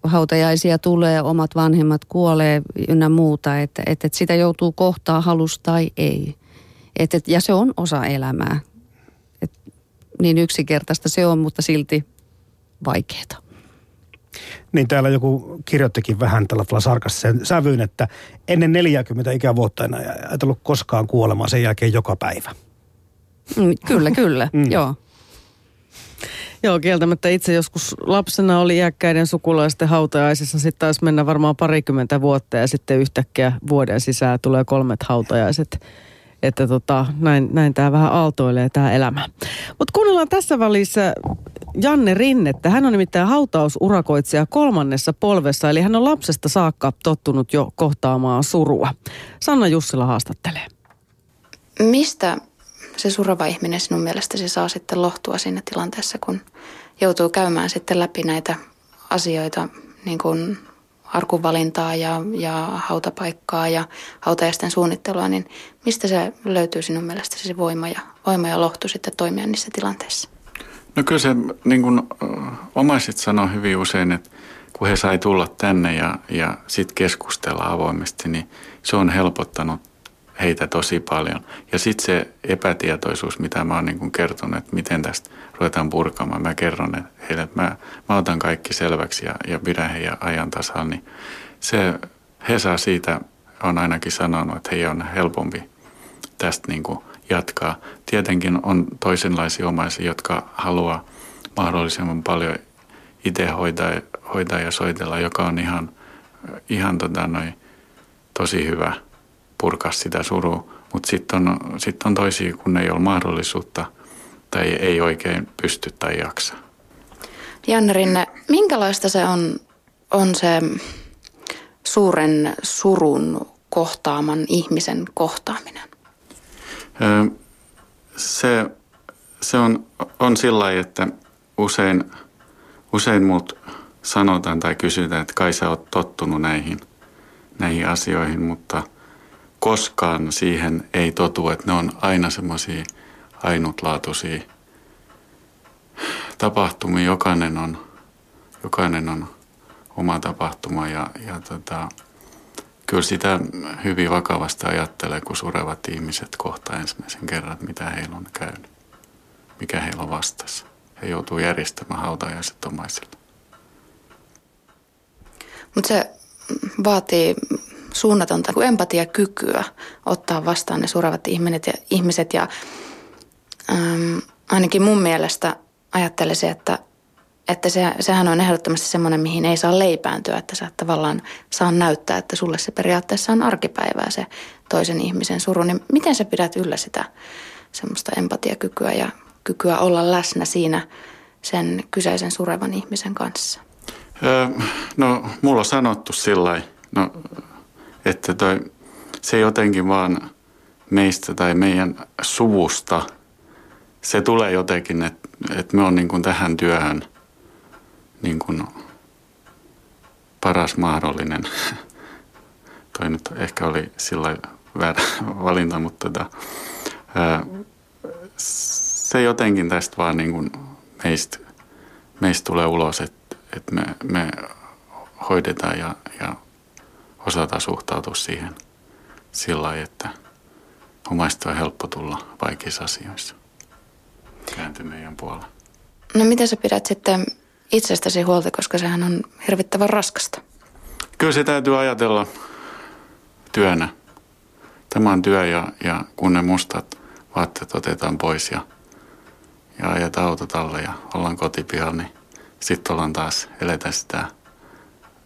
hautajaisia tulee, omat vanhemmat kuolee ynnä muuta, että, että, sitä joutuu kohtaa halus tai ei. Että, ja se on osa elämää. Et niin yksinkertaista se on, mutta silti vaikeaa. Niin täällä joku kirjoittikin vähän tällä tavalla sarkastisen sävyyn, että ennen 40 ikävuotta en ajatellut koskaan kuolemaa sen jälkeen joka päivä. Mm, kyllä, kyllä, mm. joo. Joo, kieltämättä itse joskus lapsena oli iäkkäiden sukulaisten hautajaisissa. Sitten taisi mennä varmaan parikymmentä vuotta ja sitten yhtäkkiä vuoden sisään tulee kolmet hautajaiset. Että tota, näin, näin tämä vähän aaltoilee tämä elämä. Mutta kuunnellaan tässä välissä Janne Rinnettä. Hän on nimittäin hautausurakoitsija kolmannessa polvessa, eli hän on lapsesta saakka tottunut jo kohtaamaan surua. Sanna Jussila haastattelee. Mistä se surava ihminen sinun mielestäsi saa sitten lohtua siinä tilanteessa, kun joutuu käymään sitten läpi näitä asioita, niin kuin arkuvalintaa ja, ja hautapaikkaa ja hautajaisten suunnittelua, niin mistä se löytyy sinun mielestäsi se voima ja, voima ja lohtu sitten toimia niissä tilanteissa? No kyllä se, niin kuin omaiset sanoo hyvin usein, että kun he sai tulla tänne ja, ja sitten keskustella avoimesti, niin se on helpottanut heitä tosi paljon. Ja sitten se epätietoisuus, mitä mä oon niin kertonut, että miten tästä ruvetaan purkamaan. Mä kerron että heille, että mä, mä otan kaikki selväksi ja, ja pidän heidän ajan tasalla, niin se, he saa siitä, on ainakin sanonut, että he on helpompi tästä niin kuin jatkaa. Tietenkin on toisenlaisia omaisia, jotka haluaa mahdollisimman paljon itse hoitaa, hoitaa ja soitella, joka on ihan, ihan tota noin, tosi hyvä – purkaa sitä surua. Mutta sitten on, sit on toisia, kun ei ole mahdollisuutta tai ei oikein pysty tai jaksa. Janne Rinne, minkälaista se on, on se suuren surun kohtaaman ihmisen kohtaaminen? Se, se on, on sillä lailla, että usein, usein mut sanotaan tai kysytään, että kai sä oot tottunut näihin, näihin asioihin, mutta – koskaan siihen ei totu, että ne on aina semmoisia ainutlaatuisia tapahtumia. Jokainen on, jokainen on oma tapahtuma ja, ja tota, kyllä sitä hyvin vakavasti ajattelee, kun surevat ihmiset kohtaa ensimmäisen kerran, mitä heillä on käynyt, mikä heillä on vastassa. He joutuu järjestämään hautajaiset omaisille. Mutta se vaatii suunnatonta kuin empatiakykyä ottaa vastaan ne surevat ihmiset ja, ihmiset ja äm, ainakin mun mielestä ajattelisin, että, että se, sehän on ehdottomasti semmoinen, mihin ei saa leipääntyä, että sä tavallaan saa näyttää, että sulle se periaatteessa on arkipäivää se toisen ihmisen suru, niin miten sä pidät yllä sitä semmoista empatiakykyä ja kykyä olla läsnä siinä sen kyseisen surevan ihmisen kanssa? Öö, no, mulla on sanottu sillä no että toi, se jotenkin vaan meistä tai meidän suvusta se tulee jotenkin, että, että me on niin kuin tähän työhön niin kuin paras mahdollinen. Toi nyt ehkä oli sillä väärä valinta, mutta tota, ää, se jotenkin tästä vaan niin kuin meistä, meistä tulee ulos, että, että me, me hoidetaan ja, ja osataan suhtautua siihen sillä lailla, että omaista on helppo tulla vaikeissa asioissa. Käänty meidän puolella. No miten sä pidät sitten itsestäsi huolta, koska sehän on hirvittävän raskasta? Kyllä se täytyy ajatella työnä. Tämä on työ ja, ja kun ne mustat vaatteet otetaan pois ja, ja ajetaan autotalle ja ollaan kotipihalla, niin sitten ollaan taas, eletä sitä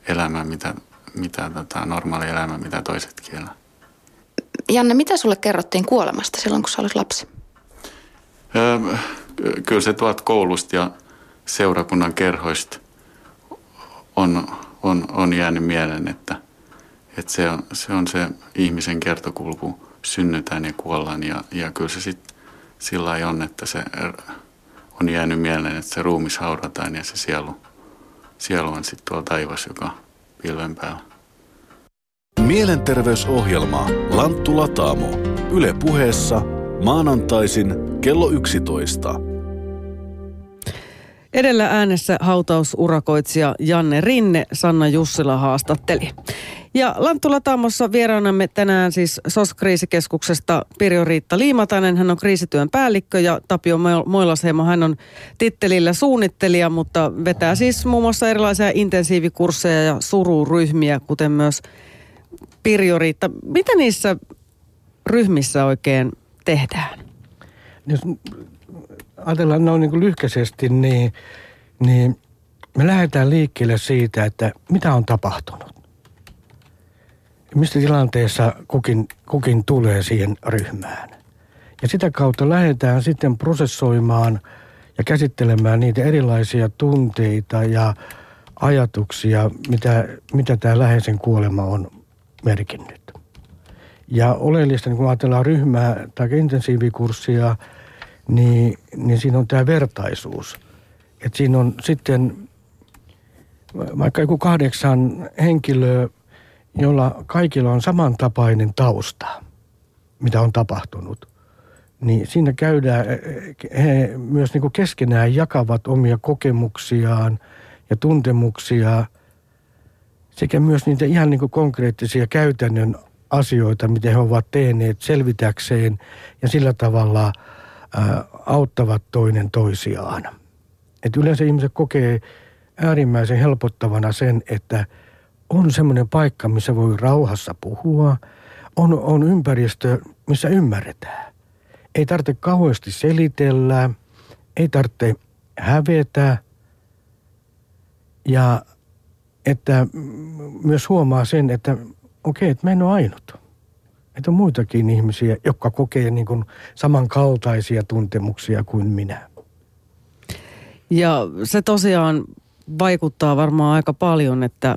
elämää, mitä, mitä tota, normaali elämä, mitä toisetkin elää. Janne, mitä sulle kerrottiin kuolemasta silloin, kun sä olit lapsi? Öö, kyllä se tuolta koulusta ja seurakunnan kerhoista on, on, on jäänyt mieleen, että, että se, on, se on se ihmisen kertokulku, synnytään ja kuollaan ja, ja kyllä se sitten sillä on, että se on jäänyt mieleen, että se ruumis haudataan ja se sielu, sielu on sitten tuolla taivas, joka pilven päällä. Mielenterveysohjelma Lanttu Lataamo. Yle puheessa maanantaisin kello 11. Edellä äänessä hautausurakoitsija Janne Rinne, Sanna Jussila haastatteli. Ja Lanttula Taamossa vieraanamme tänään siis SOS-kriisikeskuksesta Pirjo Riitta Liimatainen. Hän on kriisityön päällikkö ja Tapio Moilasheimo, hän on tittelillä suunnittelija, mutta vetää siis muun muassa erilaisia intensiivikursseja ja sururyhmiä, kuten myös Pirjo Riitta. Mitä niissä ryhmissä oikein tehdään? Ajatellaan noin niin lyhkäisesti, niin, niin me lähdetään liikkeelle siitä, että mitä on tapahtunut. Mistä tilanteessa kukin, kukin tulee siihen ryhmään. Ja sitä kautta lähdetään sitten prosessoimaan ja käsittelemään niitä erilaisia tunteita ja ajatuksia, mitä, mitä tämä läheisen kuolema on merkinnyt. Ja oleellista, niin kun ajatellaan ryhmää tai intensiivikurssia, niin, niin siinä on tämä vertaisuus. Että siinä on sitten vaikka joku kahdeksan henkilöä, jolla kaikilla on samantapainen tausta, mitä on tapahtunut. Niin siinä käydään, he myös niin kuin keskenään jakavat omia kokemuksiaan ja tuntemuksia sekä myös niitä ihan niin kuin konkreettisia käytännön asioita, mitä he ovat tehneet selvitäkseen ja sillä tavalla – auttavat toinen toisiaan. Et yleensä ihmiset kokee äärimmäisen helpottavana sen, että on semmoinen paikka, missä voi rauhassa puhua, on, on ympäristö, missä ymmärretään. Ei tarvitse kauheasti selitellä, ei tarvitse hävetä ja että myös huomaa sen, että okei, okay, että mä en ole ainut että on muitakin ihmisiä, jotka kokee niin kuin samankaltaisia tuntemuksia kuin minä. Ja se tosiaan vaikuttaa varmaan aika paljon, että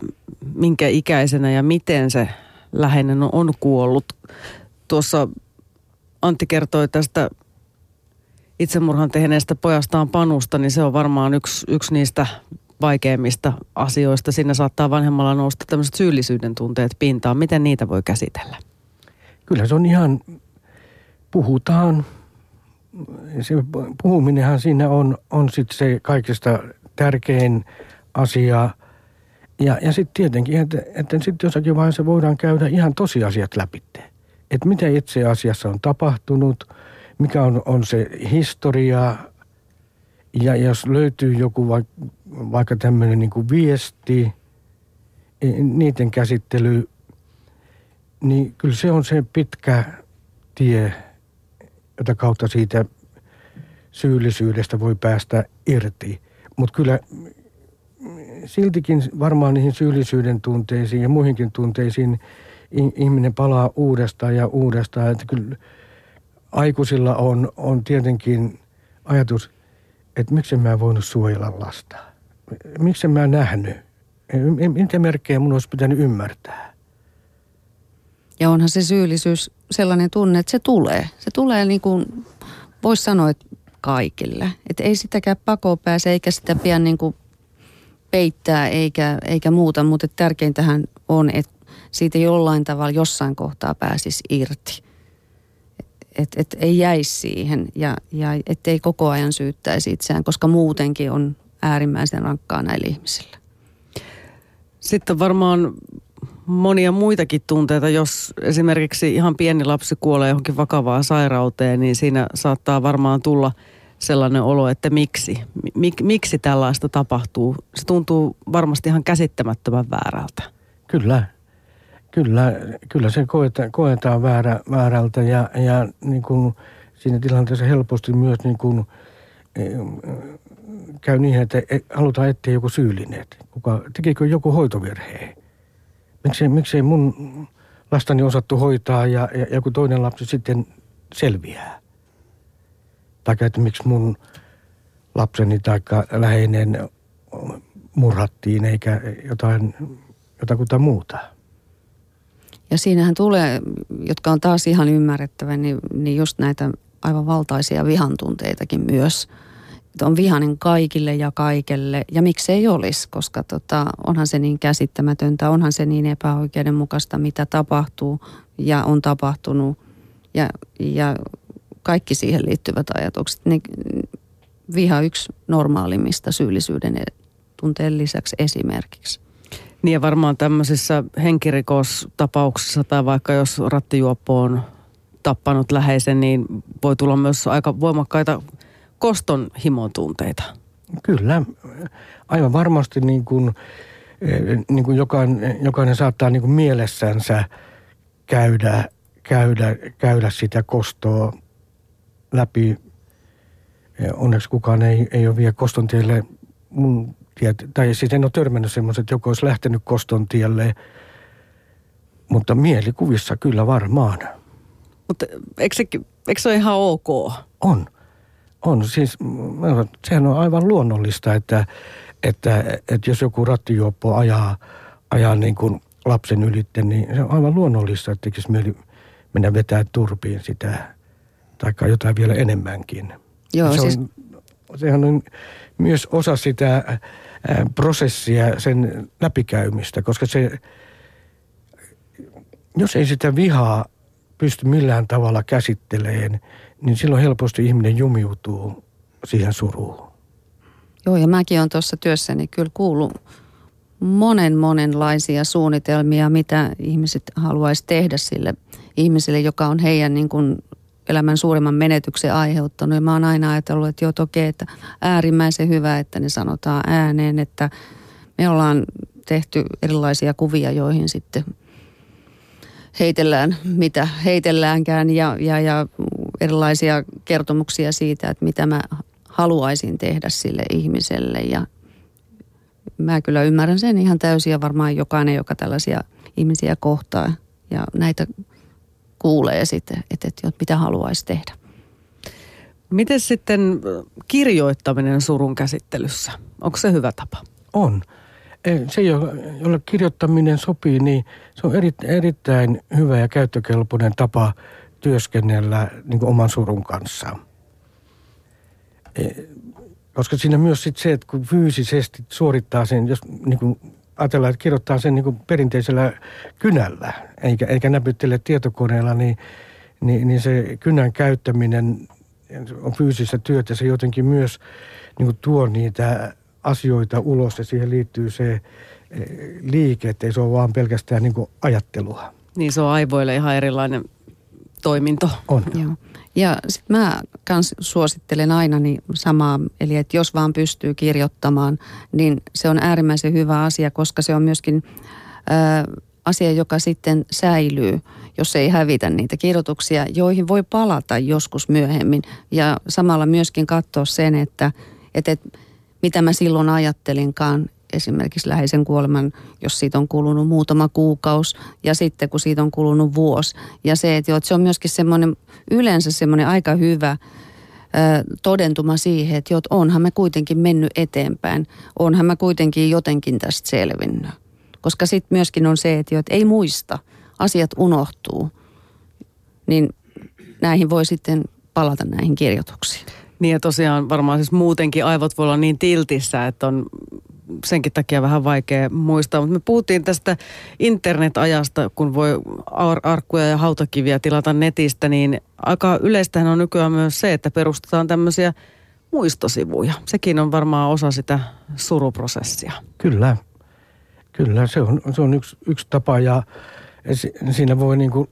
minkä ikäisenä ja miten se läheinen on kuollut. Tuossa Antti kertoi tästä itsemurhan tehneestä pojastaan Panusta, niin se on varmaan yksi, yksi niistä vaikeimmista asioista. Siinä saattaa vanhemmalla nousta tämmöiset syyllisyyden tunteet pintaan. Miten niitä voi käsitellä? Kyllä se on ihan, puhutaan, se puhuminenhan siinä on, on sitten se kaikista tärkein asia. Ja, ja sitten tietenkin, että, että sitten jossakin vaiheessa voidaan käydä ihan tosiasiat läpi. Että mitä itse asiassa on tapahtunut, mikä on, on se historia, ja jos löytyy joku vaikka tämmöinen niin viesti, niiden käsittely niin kyllä se on se pitkä tie, jota kautta siitä syyllisyydestä voi päästä irti. Mutta kyllä siltikin varmaan niihin syyllisyyden tunteisiin ja muihinkin tunteisiin ihminen palaa uudestaan ja uudestaan. Että kyllä aikuisilla on, on tietenkin ajatus, että miksi mä voinut suojella lasta. Miksi mä nähnyt? Mitä merkkejä mun olisi pitänyt ymmärtää? Ja onhan se syyllisyys sellainen tunne, että se tulee. Se tulee niin kuin, voisi sanoa, että kaikille. Että ei sitäkään pakoon pääse eikä sitä pian niin kuin peittää eikä, eikä muuta, mutta tärkeintähän on, että siitä jollain tavalla jossain kohtaa pääsisi irti. Että et ei jäisi siihen ja, ja ettei koko ajan syyttäisi itseään, koska muutenkin on äärimmäisen rankkaa näille ihmisille. Sitten varmaan monia muitakin tunteita. Jos esimerkiksi ihan pieni lapsi kuolee johonkin vakavaan sairauteen, niin siinä saattaa varmaan tulla sellainen olo, että miksi, mik, miksi tällaista tapahtuu. Se tuntuu varmasti ihan käsittämättömän väärältä. Kyllä, kyllä, kyllä se koetaan, koetaan väärä, väärältä ja, ja niin kuin siinä tilanteessa helposti myös niin kuin, eh, käy niin, että halutaan etsiä joku syyllinen. Kuka, tekikö joku hoitovirheen? Miksei, miksei mun lastani osattu hoitaa ja, ja joku toinen lapsi sitten selviää. Tai että miksi mun lapseni tai läheinen murhattiin eikä jotain, jotakuta muuta. Ja siinähän tulee, jotka on taas ihan ymmärrettävä, niin, niin just näitä aivan valtaisia vihantunteitakin myös – on vihanen kaikille ja kaikelle. Ja miksei olisi, koska tota, onhan se niin käsittämätöntä, onhan se niin epäoikeudenmukaista, mitä tapahtuu ja on tapahtunut. Ja, ja kaikki siihen liittyvät ajatukset. Niin viha yksi normaalimmista syyllisyyden tunteen lisäksi esimerkiksi. Niin ja varmaan tämmöisissä henkirikostapauksissa tai vaikka jos rattijuoppo on tappanut läheisen, niin voi tulla myös aika voimakkaita koston himotunteita? Kyllä, aivan varmasti niin kuin, eh, niin kuin jokainen, jokainen saattaa niin kuin mielessänsä käydä, käydä, käydä sitä kostoa läpi. Eh, onneksi kukaan ei, ei ole vielä koston tielle mun tiet, tai siis en ole törmännyt semmoiset, että joku olisi lähtenyt koston tielle, mutta mielikuvissa kyllä varmaan. Mutta eikö se, eikö se ole ihan ok? On. On, siis sehän on aivan luonnollista, että, että, että jos joku rattijuoppo ajaa, ajaa niin kuin lapsen ylitte, niin se on aivan luonnollista, että tekisi mieli mennä vetää turpiin sitä, tai jotain vielä enemmänkin. Joo, se siis... on, sehän on myös osa sitä prosessia, sen läpikäymistä, koska se, jos ei sitä vihaa pysty millään tavalla käsittelemään, niin silloin helposti ihminen jumiutuu siihen suruun. Joo, ja mäkin olen tuossa työssäni kyllä kuullut monen monenlaisia suunnitelmia, mitä ihmiset haluaisi tehdä sille ihmiselle, joka on heidän niin kuin elämän suurimman menetyksen aiheuttanut. Ja mä oon aina ajatellut, että joo, toki, että äärimmäisen hyvä, että ne sanotaan ääneen, että me ollaan tehty erilaisia kuvia, joihin sitten heitellään, mitä heitelläänkään ja, ja, ja erilaisia kertomuksia siitä, että mitä mä haluaisin tehdä sille ihmiselle ja mä kyllä ymmärrän sen ihan täysin ja varmaan jokainen, joka tällaisia ihmisiä kohtaa ja näitä kuulee sitten, että, että mitä haluaisi tehdä. Miten sitten kirjoittaminen surun käsittelyssä? Onko se hyvä tapa? On. Se, jolle kirjoittaminen sopii, niin se on erittäin hyvä ja käyttökelpoinen tapa työskennellä niin kuin oman surun kanssa. E, koska siinä myös sit se, että kun fyysisesti suorittaa sen, jos niin kuin ajatellaan, että kirjoittaa sen niin kuin perinteisellä kynällä, eikä, eikä näpyttele tietokoneella, niin, niin, niin se kynän käyttäminen on fyysistä työtä. Se jotenkin myös niin kuin tuo niitä asioita ulos ja siihen liittyy se e, liike, että ei se ole vaan pelkästään niin kuin ajattelua. Niin se on aivoille ihan erilainen toiminto. On. Joo. Ja sitten mä kans suosittelen aina niin samaa, eli että jos vaan pystyy kirjoittamaan, niin se on äärimmäisen hyvä asia, koska se on myöskin ää, asia, joka sitten säilyy, jos ei hävitä niitä kirjoituksia, joihin voi palata joskus myöhemmin. Ja samalla myöskin katsoa sen, että, että, että mitä mä silloin ajattelinkaan, esimerkiksi läheisen kuoleman, jos siitä on kulunut muutama kuukausi ja sitten kun siitä on kulunut vuosi. Ja se, että, jo, että se on myöskin semmoinen, yleensä semmoinen aika hyvä todentuma siihen, että, jo, että onhan me kuitenkin mennyt eteenpäin, onhan mä kuitenkin jotenkin tästä selvinnyt. Koska sitten myöskin on se, että, jo, että ei muista, asiat unohtuu, niin näihin voi sitten palata näihin kirjoituksiin. Niin ja tosiaan varmaan siis muutenkin aivot voi olla niin tiltissä, että on senkin takia vähän vaikea muistaa. Mutta me puhuttiin tästä internetajasta, kun voi ar- arkkuja ja hautakiviä tilata netistä, niin aika yleistähän on nykyään myös se, että perustetaan tämmöisiä muistosivuja. Sekin on varmaan osa sitä suruprosessia. Kyllä, kyllä se on, se on yksi, yksi tapa ja siinä voi niin kuin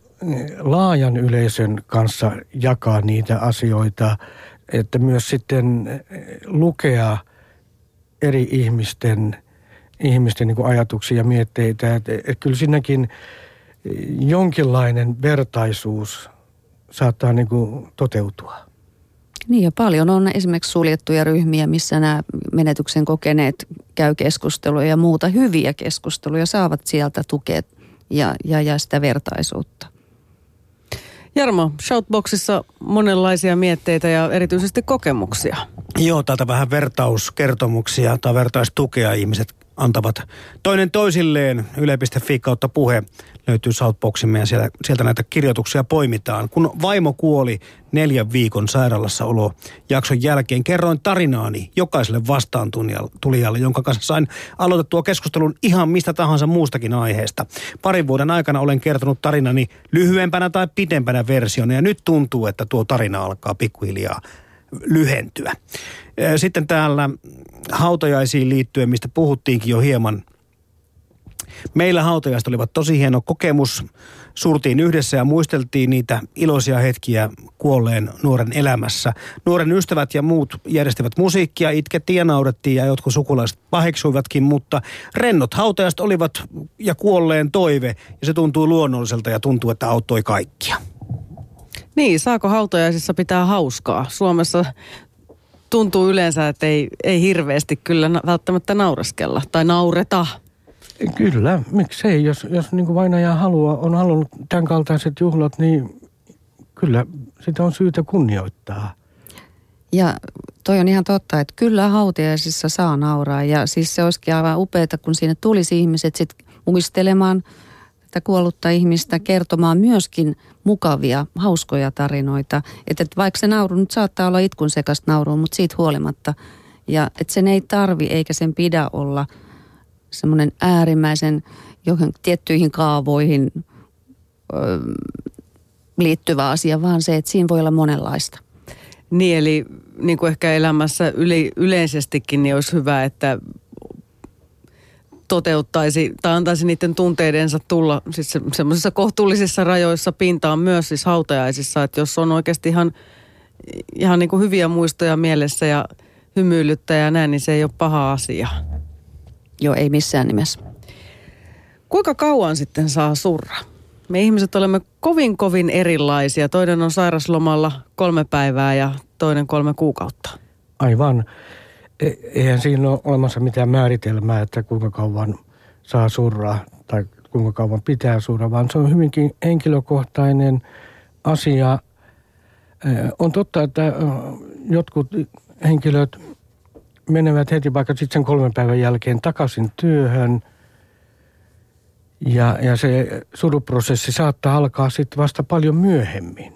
laajan yleisön kanssa jakaa niitä asioita, että myös sitten lukea eri ihmisten, ihmisten niin kuin ajatuksia ja mietteitä. Että, että kyllä siinäkin jonkinlainen vertaisuus saattaa niin kuin toteutua. Niin ja paljon on esimerkiksi suljettuja ryhmiä, missä nämä menetyksen kokeneet käy keskusteluja ja muuta hyviä keskusteluja, saavat sieltä tukea ja, ja, ja sitä vertaisuutta. Jarmo, Shoutboxissa monenlaisia mietteitä ja erityisesti kokemuksia. Joo, täältä vähän vertauskertomuksia tai vertaistukea ihmiset antavat toinen toisilleen. Yle.fi kautta puhe löytyy Southboximme ja sieltä, sieltä näitä kirjoituksia poimitaan. Kun vaimo kuoli neljän viikon sairaalassa olo jakson jälkeen, kerroin tarinaani jokaiselle vastaan tulijalle, jonka kanssa sain aloitettua keskustelun ihan mistä tahansa muustakin aiheesta. Parin vuoden aikana olen kertonut tarinani lyhyempänä tai pidempänä versiona ja nyt tuntuu, että tuo tarina alkaa pikkuhiljaa lyhentyä. Sitten täällä hautajaisiin liittyen, mistä puhuttiinkin jo hieman. Meillä hautajaiset olivat tosi hieno kokemus. Suurtiin yhdessä ja muisteltiin niitä iloisia hetkiä kuolleen nuoren elämässä. Nuoren ystävät ja muut järjestivät musiikkia, itkettiin ja naurettiin ja jotkut sukulaiset paheksuivatkin, mutta rennot hautajaiset olivat ja kuolleen toive ja se tuntuu luonnolliselta ja tuntuu, että auttoi kaikkia. Niin, saako hautajaisissa pitää hauskaa? Suomessa tuntuu yleensä, että ei, ei hirveästi kyllä välttämättä naureskella tai naureta. Kyllä, miksei. Jos, jos niin kuin vainaja haluaa, on halunnut tämän kaltaiset juhlat, niin kyllä sitä on syytä kunnioittaa. Ja toi on ihan totta, että kyllä hautiaisissa saa nauraa. Ja siis se olisikin aivan upeaa, kun sinne tulisi ihmiset sit muistelemaan – että kuollutta ihmistä kertomaan myöskin mukavia, hauskoja tarinoita. Että vaikka se nauru nyt saattaa olla itkun sekasta nauru, mutta siitä huolimatta. Ja että sen ei tarvi eikä sen pidä olla semmoinen äärimmäisen johon tiettyihin kaavoihin ö, liittyvä asia, vaan se, että siinä voi olla monenlaista. Niin, eli niin kuin ehkä elämässä yli, yleisestikin, niin olisi hyvä, että toteuttaisi tai antaisi niiden tunteidensa tulla siis se, semmoisissa kohtuullisissa rajoissa pintaan myös siis hautajaisissa, että jos on oikeasti ihan, ihan niin kuin hyviä muistoja mielessä ja hymyilyttä ja näin, niin se ei ole paha asia. Joo, ei missään nimessä. Kuinka kauan sitten saa surra? Me ihmiset olemme kovin kovin erilaisia. Toinen on sairaslomalla kolme päivää ja toinen kolme kuukautta. Aivan. E, eihän siinä ole olemassa mitään määritelmää, että kuinka kauan saa surraa tai kuinka kauan pitää surra, vaan se on hyvinkin henkilökohtainen asia. E, on totta, että jotkut henkilöt menevät heti vaikka sitten sen kolmen päivän jälkeen takaisin työhön ja, ja se suruprosessi saattaa alkaa sitten vasta paljon myöhemmin.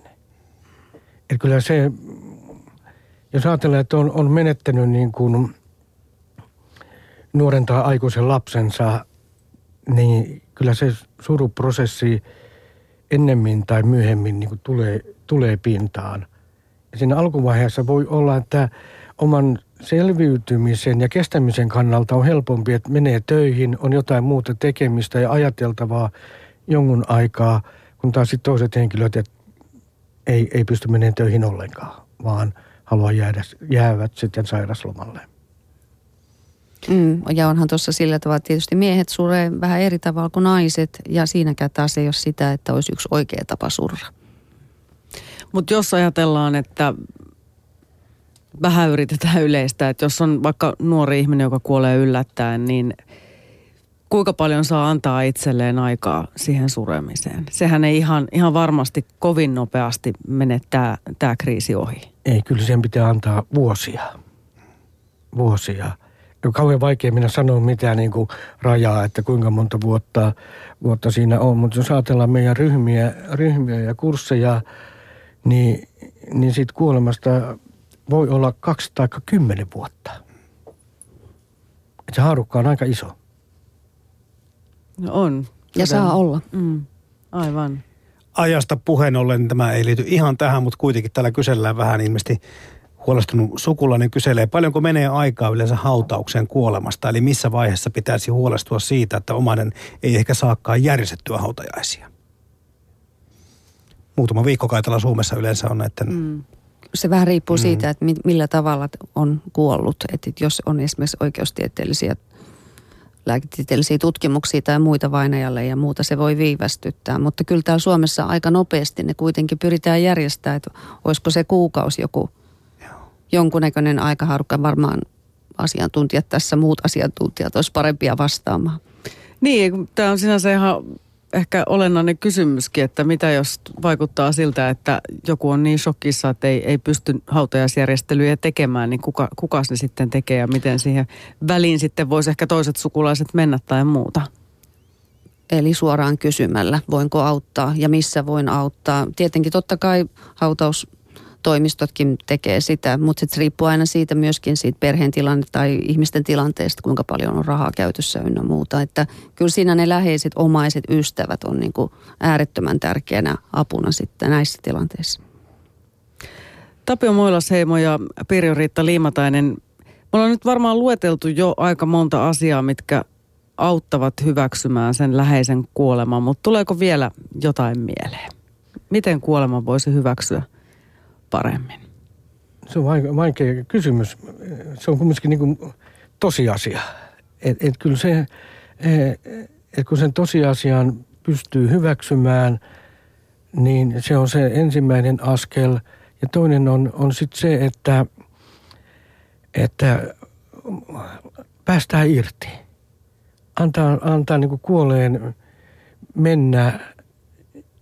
Et kyllä se jos ajatellaan, että on, on menettänyt niin kuin nuoren tai aikuisen lapsensa, niin kyllä se suruprosessi ennemmin tai myöhemmin niin kuin tulee, tulee pintaan. Ja siinä alkuvaiheessa voi olla, että oman selviytymisen ja kestämisen kannalta on helpompi, että menee töihin, on jotain muuta tekemistä ja ajateltavaa jonkun aikaa, kun taas sitten toiset henkilöt että ei, ei pysty menemään töihin ollenkaan, vaan – halua jäädä, jäävät sitten sairaslomalle. Mm, ja onhan tuossa sillä tavalla, että tietysti miehet suree vähän eri tavalla kuin naiset, ja siinäkään taas ei ole sitä, että olisi yksi oikea tapa surra. Mutta jos ajatellaan, että vähän yritetään yleistä, että jos on vaikka nuori ihminen, joka kuolee yllättäen, niin kuinka paljon saa antaa itselleen aikaa siihen suremiseen? Sehän ei ihan, ihan varmasti kovin nopeasti mene tämä kriisi ohi. Ei, kyllä sen pitää antaa vuosia. Vuosia. On kauhean vaikea minä sanoa mitään niin kuin rajaa, että kuinka monta vuotta, vuotta siinä on. Mutta jos ajatellaan meidän ryhmiä, ryhmiä ja kursseja, niin, niin siitä kuolemasta voi olla kaksi tai kymmenen vuotta. Et se haarukka on aika iso. No on. Ja saa olla. Mm, aivan. Ajasta puheen ollen tämä ei liity ihan tähän, mutta kuitenkin täällä kysellään vähän ilmeisesti huolestunut sukulainen kyselee, paljonko menee aikaa yleensä hautaukseen kuolemasta, eli missä vaiheessa pitäisi huolestua siitä, että omainen ei ehkä saakaan järjestettyä hautajaisia. Muutama viikko kai täällä Suomessa yleensä on näiden mm. Se vähän riippuu mm. siitä, että millä tavalla on kuollut. Että jos on esimerkiksi oikeustieteellisiä lääketieteellisiä tutkimuksia tai muita vainajalle ja muuta, se voi viivästyttää. Mutta kyllä täällä Suomessa aika nopeasti ne kuitenkin pyritään järjestämään, että olisiko se kuukausi joku jonkunnäköinen aikaharukka. Varmaan asiantuntijat tässä, muut asiantuntijat olisi parempia vastaamaan. Niin, tämä on sinänsä ihan ehkä olennainen kysymyskin, että mitä jos vaikuttaa siltä, että joku on niin shokissa, että ei, ei pysty hautajaisjärjestelyjä tekemään, niin kuka, kuka ne sitten tekee ja miten siihen väliin sitten voisi ehkä toiset sukulaiset mennä tai muuta? Eli suoraan kysymällä, voinko auttaa ja missä voin auttaa. Tietenkin totta kai hautaus toimistotkin tekee sitä, mutta sitten se riippuu aina siitä myöskin siitä perheen tilanne tai ihmisten tilanteesta, kuinka paljon on rahaa käytössä ynnä muuta. Että kyllä siinä ne läheiset, omaiset, ystävät on niin kuin äärettömän tärkeänä apuna sitten näissä tilanteissa. Tapio Moilasheimo ja Pirjo Liimatainen, me ollaan nyt varmaan lueteltu jo aika monta asiaa, mitkä auttavat hyväksymään sen läheisen kuoleman, mutta tuleeko vielä jotain mieleen? Miten kuoleman voisi hyväksyä? Paremmin? Se on vaikea kysymys. Se on kumminkin niin tosiasia. Et, et kyllä se, et kun sen tosiasian pystyy hyväksymään, niin se on se ensimmäinen askel. Ja toinen on, on sitten se, että, että päästään irti. Antaa, antaa niin kuoleen mennä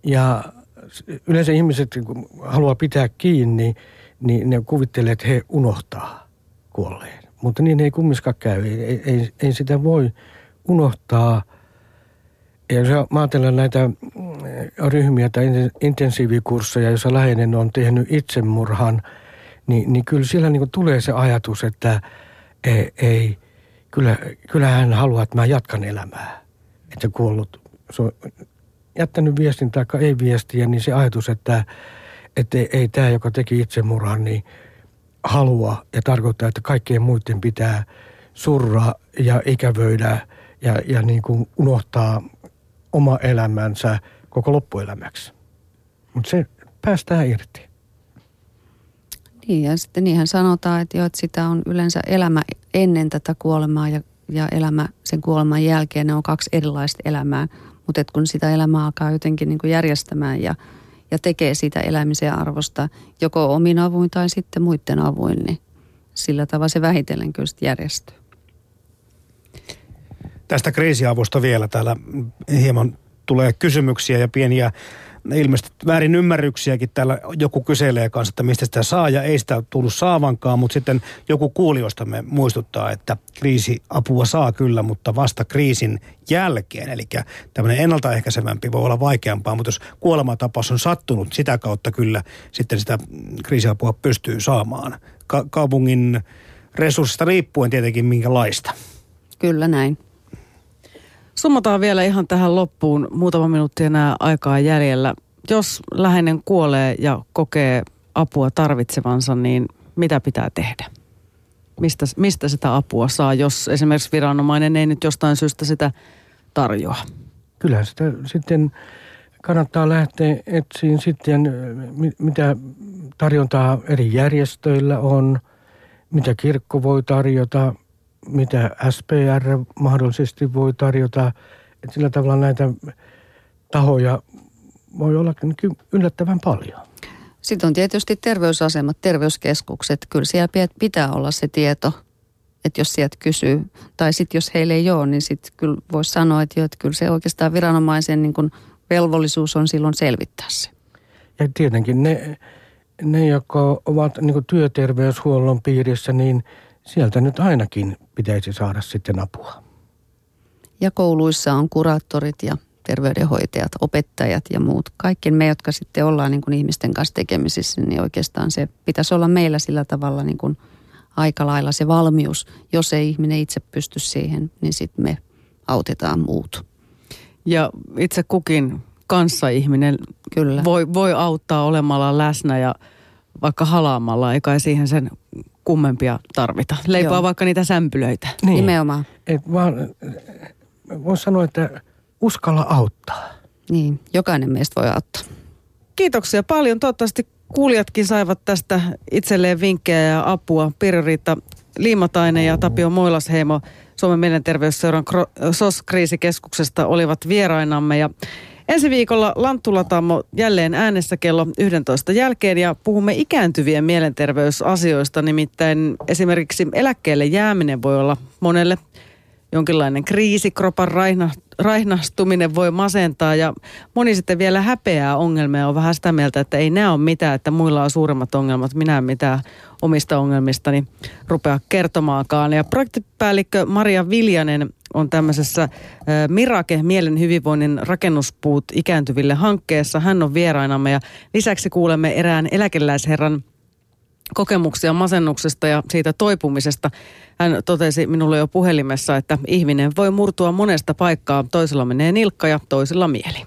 ja yleensä ihmiset kun haluaa pitää kiinni, niin ne kuvittelee, että he unohtaa kuolleen. Mutta niin ei kumminkaan käy. Ei, ei, ei sitä voi unohtaa. Ja jos ajatellaan näitä mm, ryhmiä tai intensiivikursseja, joissa läheinen on tehnyt itsemurhan, niin, niin kyllä siellä niin tulee se ajatus, että ei, ei kyllä, kyllä hän haluaa, että mä jatkan elämää. Että kuollut, se on jättänyt viestin tai ei viestiä, niin se ajatus, että, että ei, ei tämä, joka teki itsemurhan, niin halua ja tarkoittaa, että kaikkien muiden pitää surra ja ikävöidä ja, ja niin kuin unohtaa oma elämänsä koko loppuelämäksi. Mutta se päästään irti. Niin ja sitten niinhän sanotaan, että, jo, että sitä on yleensä elämä ennen tätä kuolemaa ja, ja elämä sen kuoleman jälkeen. Ne on kaksi erilaista elämää. Mutta kun sitä elämää alkaa jotenkin niin järjestämään ja, ja tekee sitä elämisen arvosta joko omin avuin tai sitten muiden avuin, niin sillä tavalla se vähitellen kyllä järjestyy. Tästä kriisiavusta vielä täällä hieman tulee kysymyksiä ja pieniä ilmeisesti väärin ymmärryksiäkin täällä joku kyselee kanssa, että mistä sitä saa ja ei sitä tullut saavankaan, mutta sitten joku kuulijoistamme muistuttaa, että kriisiapua saa kyllä, mutta vasta kriisin jälkeen. Eli tämmöinen ennaltaehkäisevämpi voi olla vaikeampaa, mutta jos kuolematapaus on sattunut, sitä kautta kyllä sitten sitä kriisiapua pystyy saamaan. Ka- kaupungin resurssista riippuen tietenkin minkälaista. Kyllä näin. Summataan vielä ihan tähän loppuun muutama minuutti enää aikaa jäljellä. Jos läheinen kuolee ja kokee apua tarvitsevansa, niin mitä pitää tehdä? Mistä, mistä sitä apua saa, jos esimerkiksi viranomainen ei nyt jostain syystä sitä tarjoa? Kyllä sitä sitten kannattaa lähteä etsiin sitten, mitä tarjontaa eri järjestöillä on, mitä kirkko voi tarjota, mitä SPR mahdollisesti voi tarjota. Että sillä tavalla näitä tahoja voi olla yllättävän paljon. Sitten on tietysti terveysasemat, terveyskeskukset. Kyllä siellä pitää olla se tieto, että jos sieltä kysyy. Tai sitten jos heille ei ole, niin sitten kyllä voisi sanoa, että, jo, että kyllä se oikeastaan viranomaisen niin kuin velvollisuus on silloin selvittää se. Ja tietenkin ne, ne jotka ovat niin työterveyshuollon piirissä, niin – sieltä nyt ainakin pitäisi saada sitten apua. Ja kouluissa on kuraattorit ja terveydenhoitajat, opettajat ja muut. Kaikki me, jotka sitten ollaan niin kuin ihmisten kanssa tekemisissä, niin oikeastaan se pitäisi olla meillä sillä tavalla niin kuin aika lailla se valmius. Jos ei ihminen itse pysty siihen, niin sitten me autetaan muut. Ja itse kukin kanssaihminen Kyllä. Voi, voi auttaa olemalla läsnä ja vaikka halaamalla, eikä siihen sen kummempia tarvita. Leipoa Joo. vaikka niitä sämpylöitä. Niin. Nimenomaan. Et vaan, voin sanoa, että uskalla auttaa. Niin, jokainen meistä voi auttaa. Kiitoksia paljon. Toivottavasti kuulijatkin saivat tästä itselleen vinkkejä ja apua. Pirjo-Riitta Liimatainen ja Tapio Moilasheimo Suomen mielenterveysseuran SOS-kriisikeskuksesta olivat vierainamme. Ja ensi viikolla Lanttulatamo jälleen äänessä kello 11 jälkeen ja puhumme ikääntyvien mielenterveysasioista. Nimittäin esimerkiksi eläkkeelle jääminen voi olla monelle jonkinlainen kriisi, kropan raihna, raihnastuminen voi masentaa ja moni sitten vielä häpeää ongelmia ja on vähän sitä mieltä, että ei nämä ole mitään, että muilla on suuremmat ongelmat, minä en mitään omista ongelmistani rupea kertomaankaan. Ja projektipäällikkö Maria Viljanen on tämmöisessä Mirake Mielen hyvinvoinnin rakennuspuut ikääntyville hankkeessa. Hän on vierainamme ja lisäksi kuulemme erään eläkeläisherran kokemuksia masennuksesta ja siitä toipumisesta. Hän totesi minulle jo puhelimessa, että ihminen voi murtua monesta paikkaa. Toisella menee nilkka ja toisella mieli.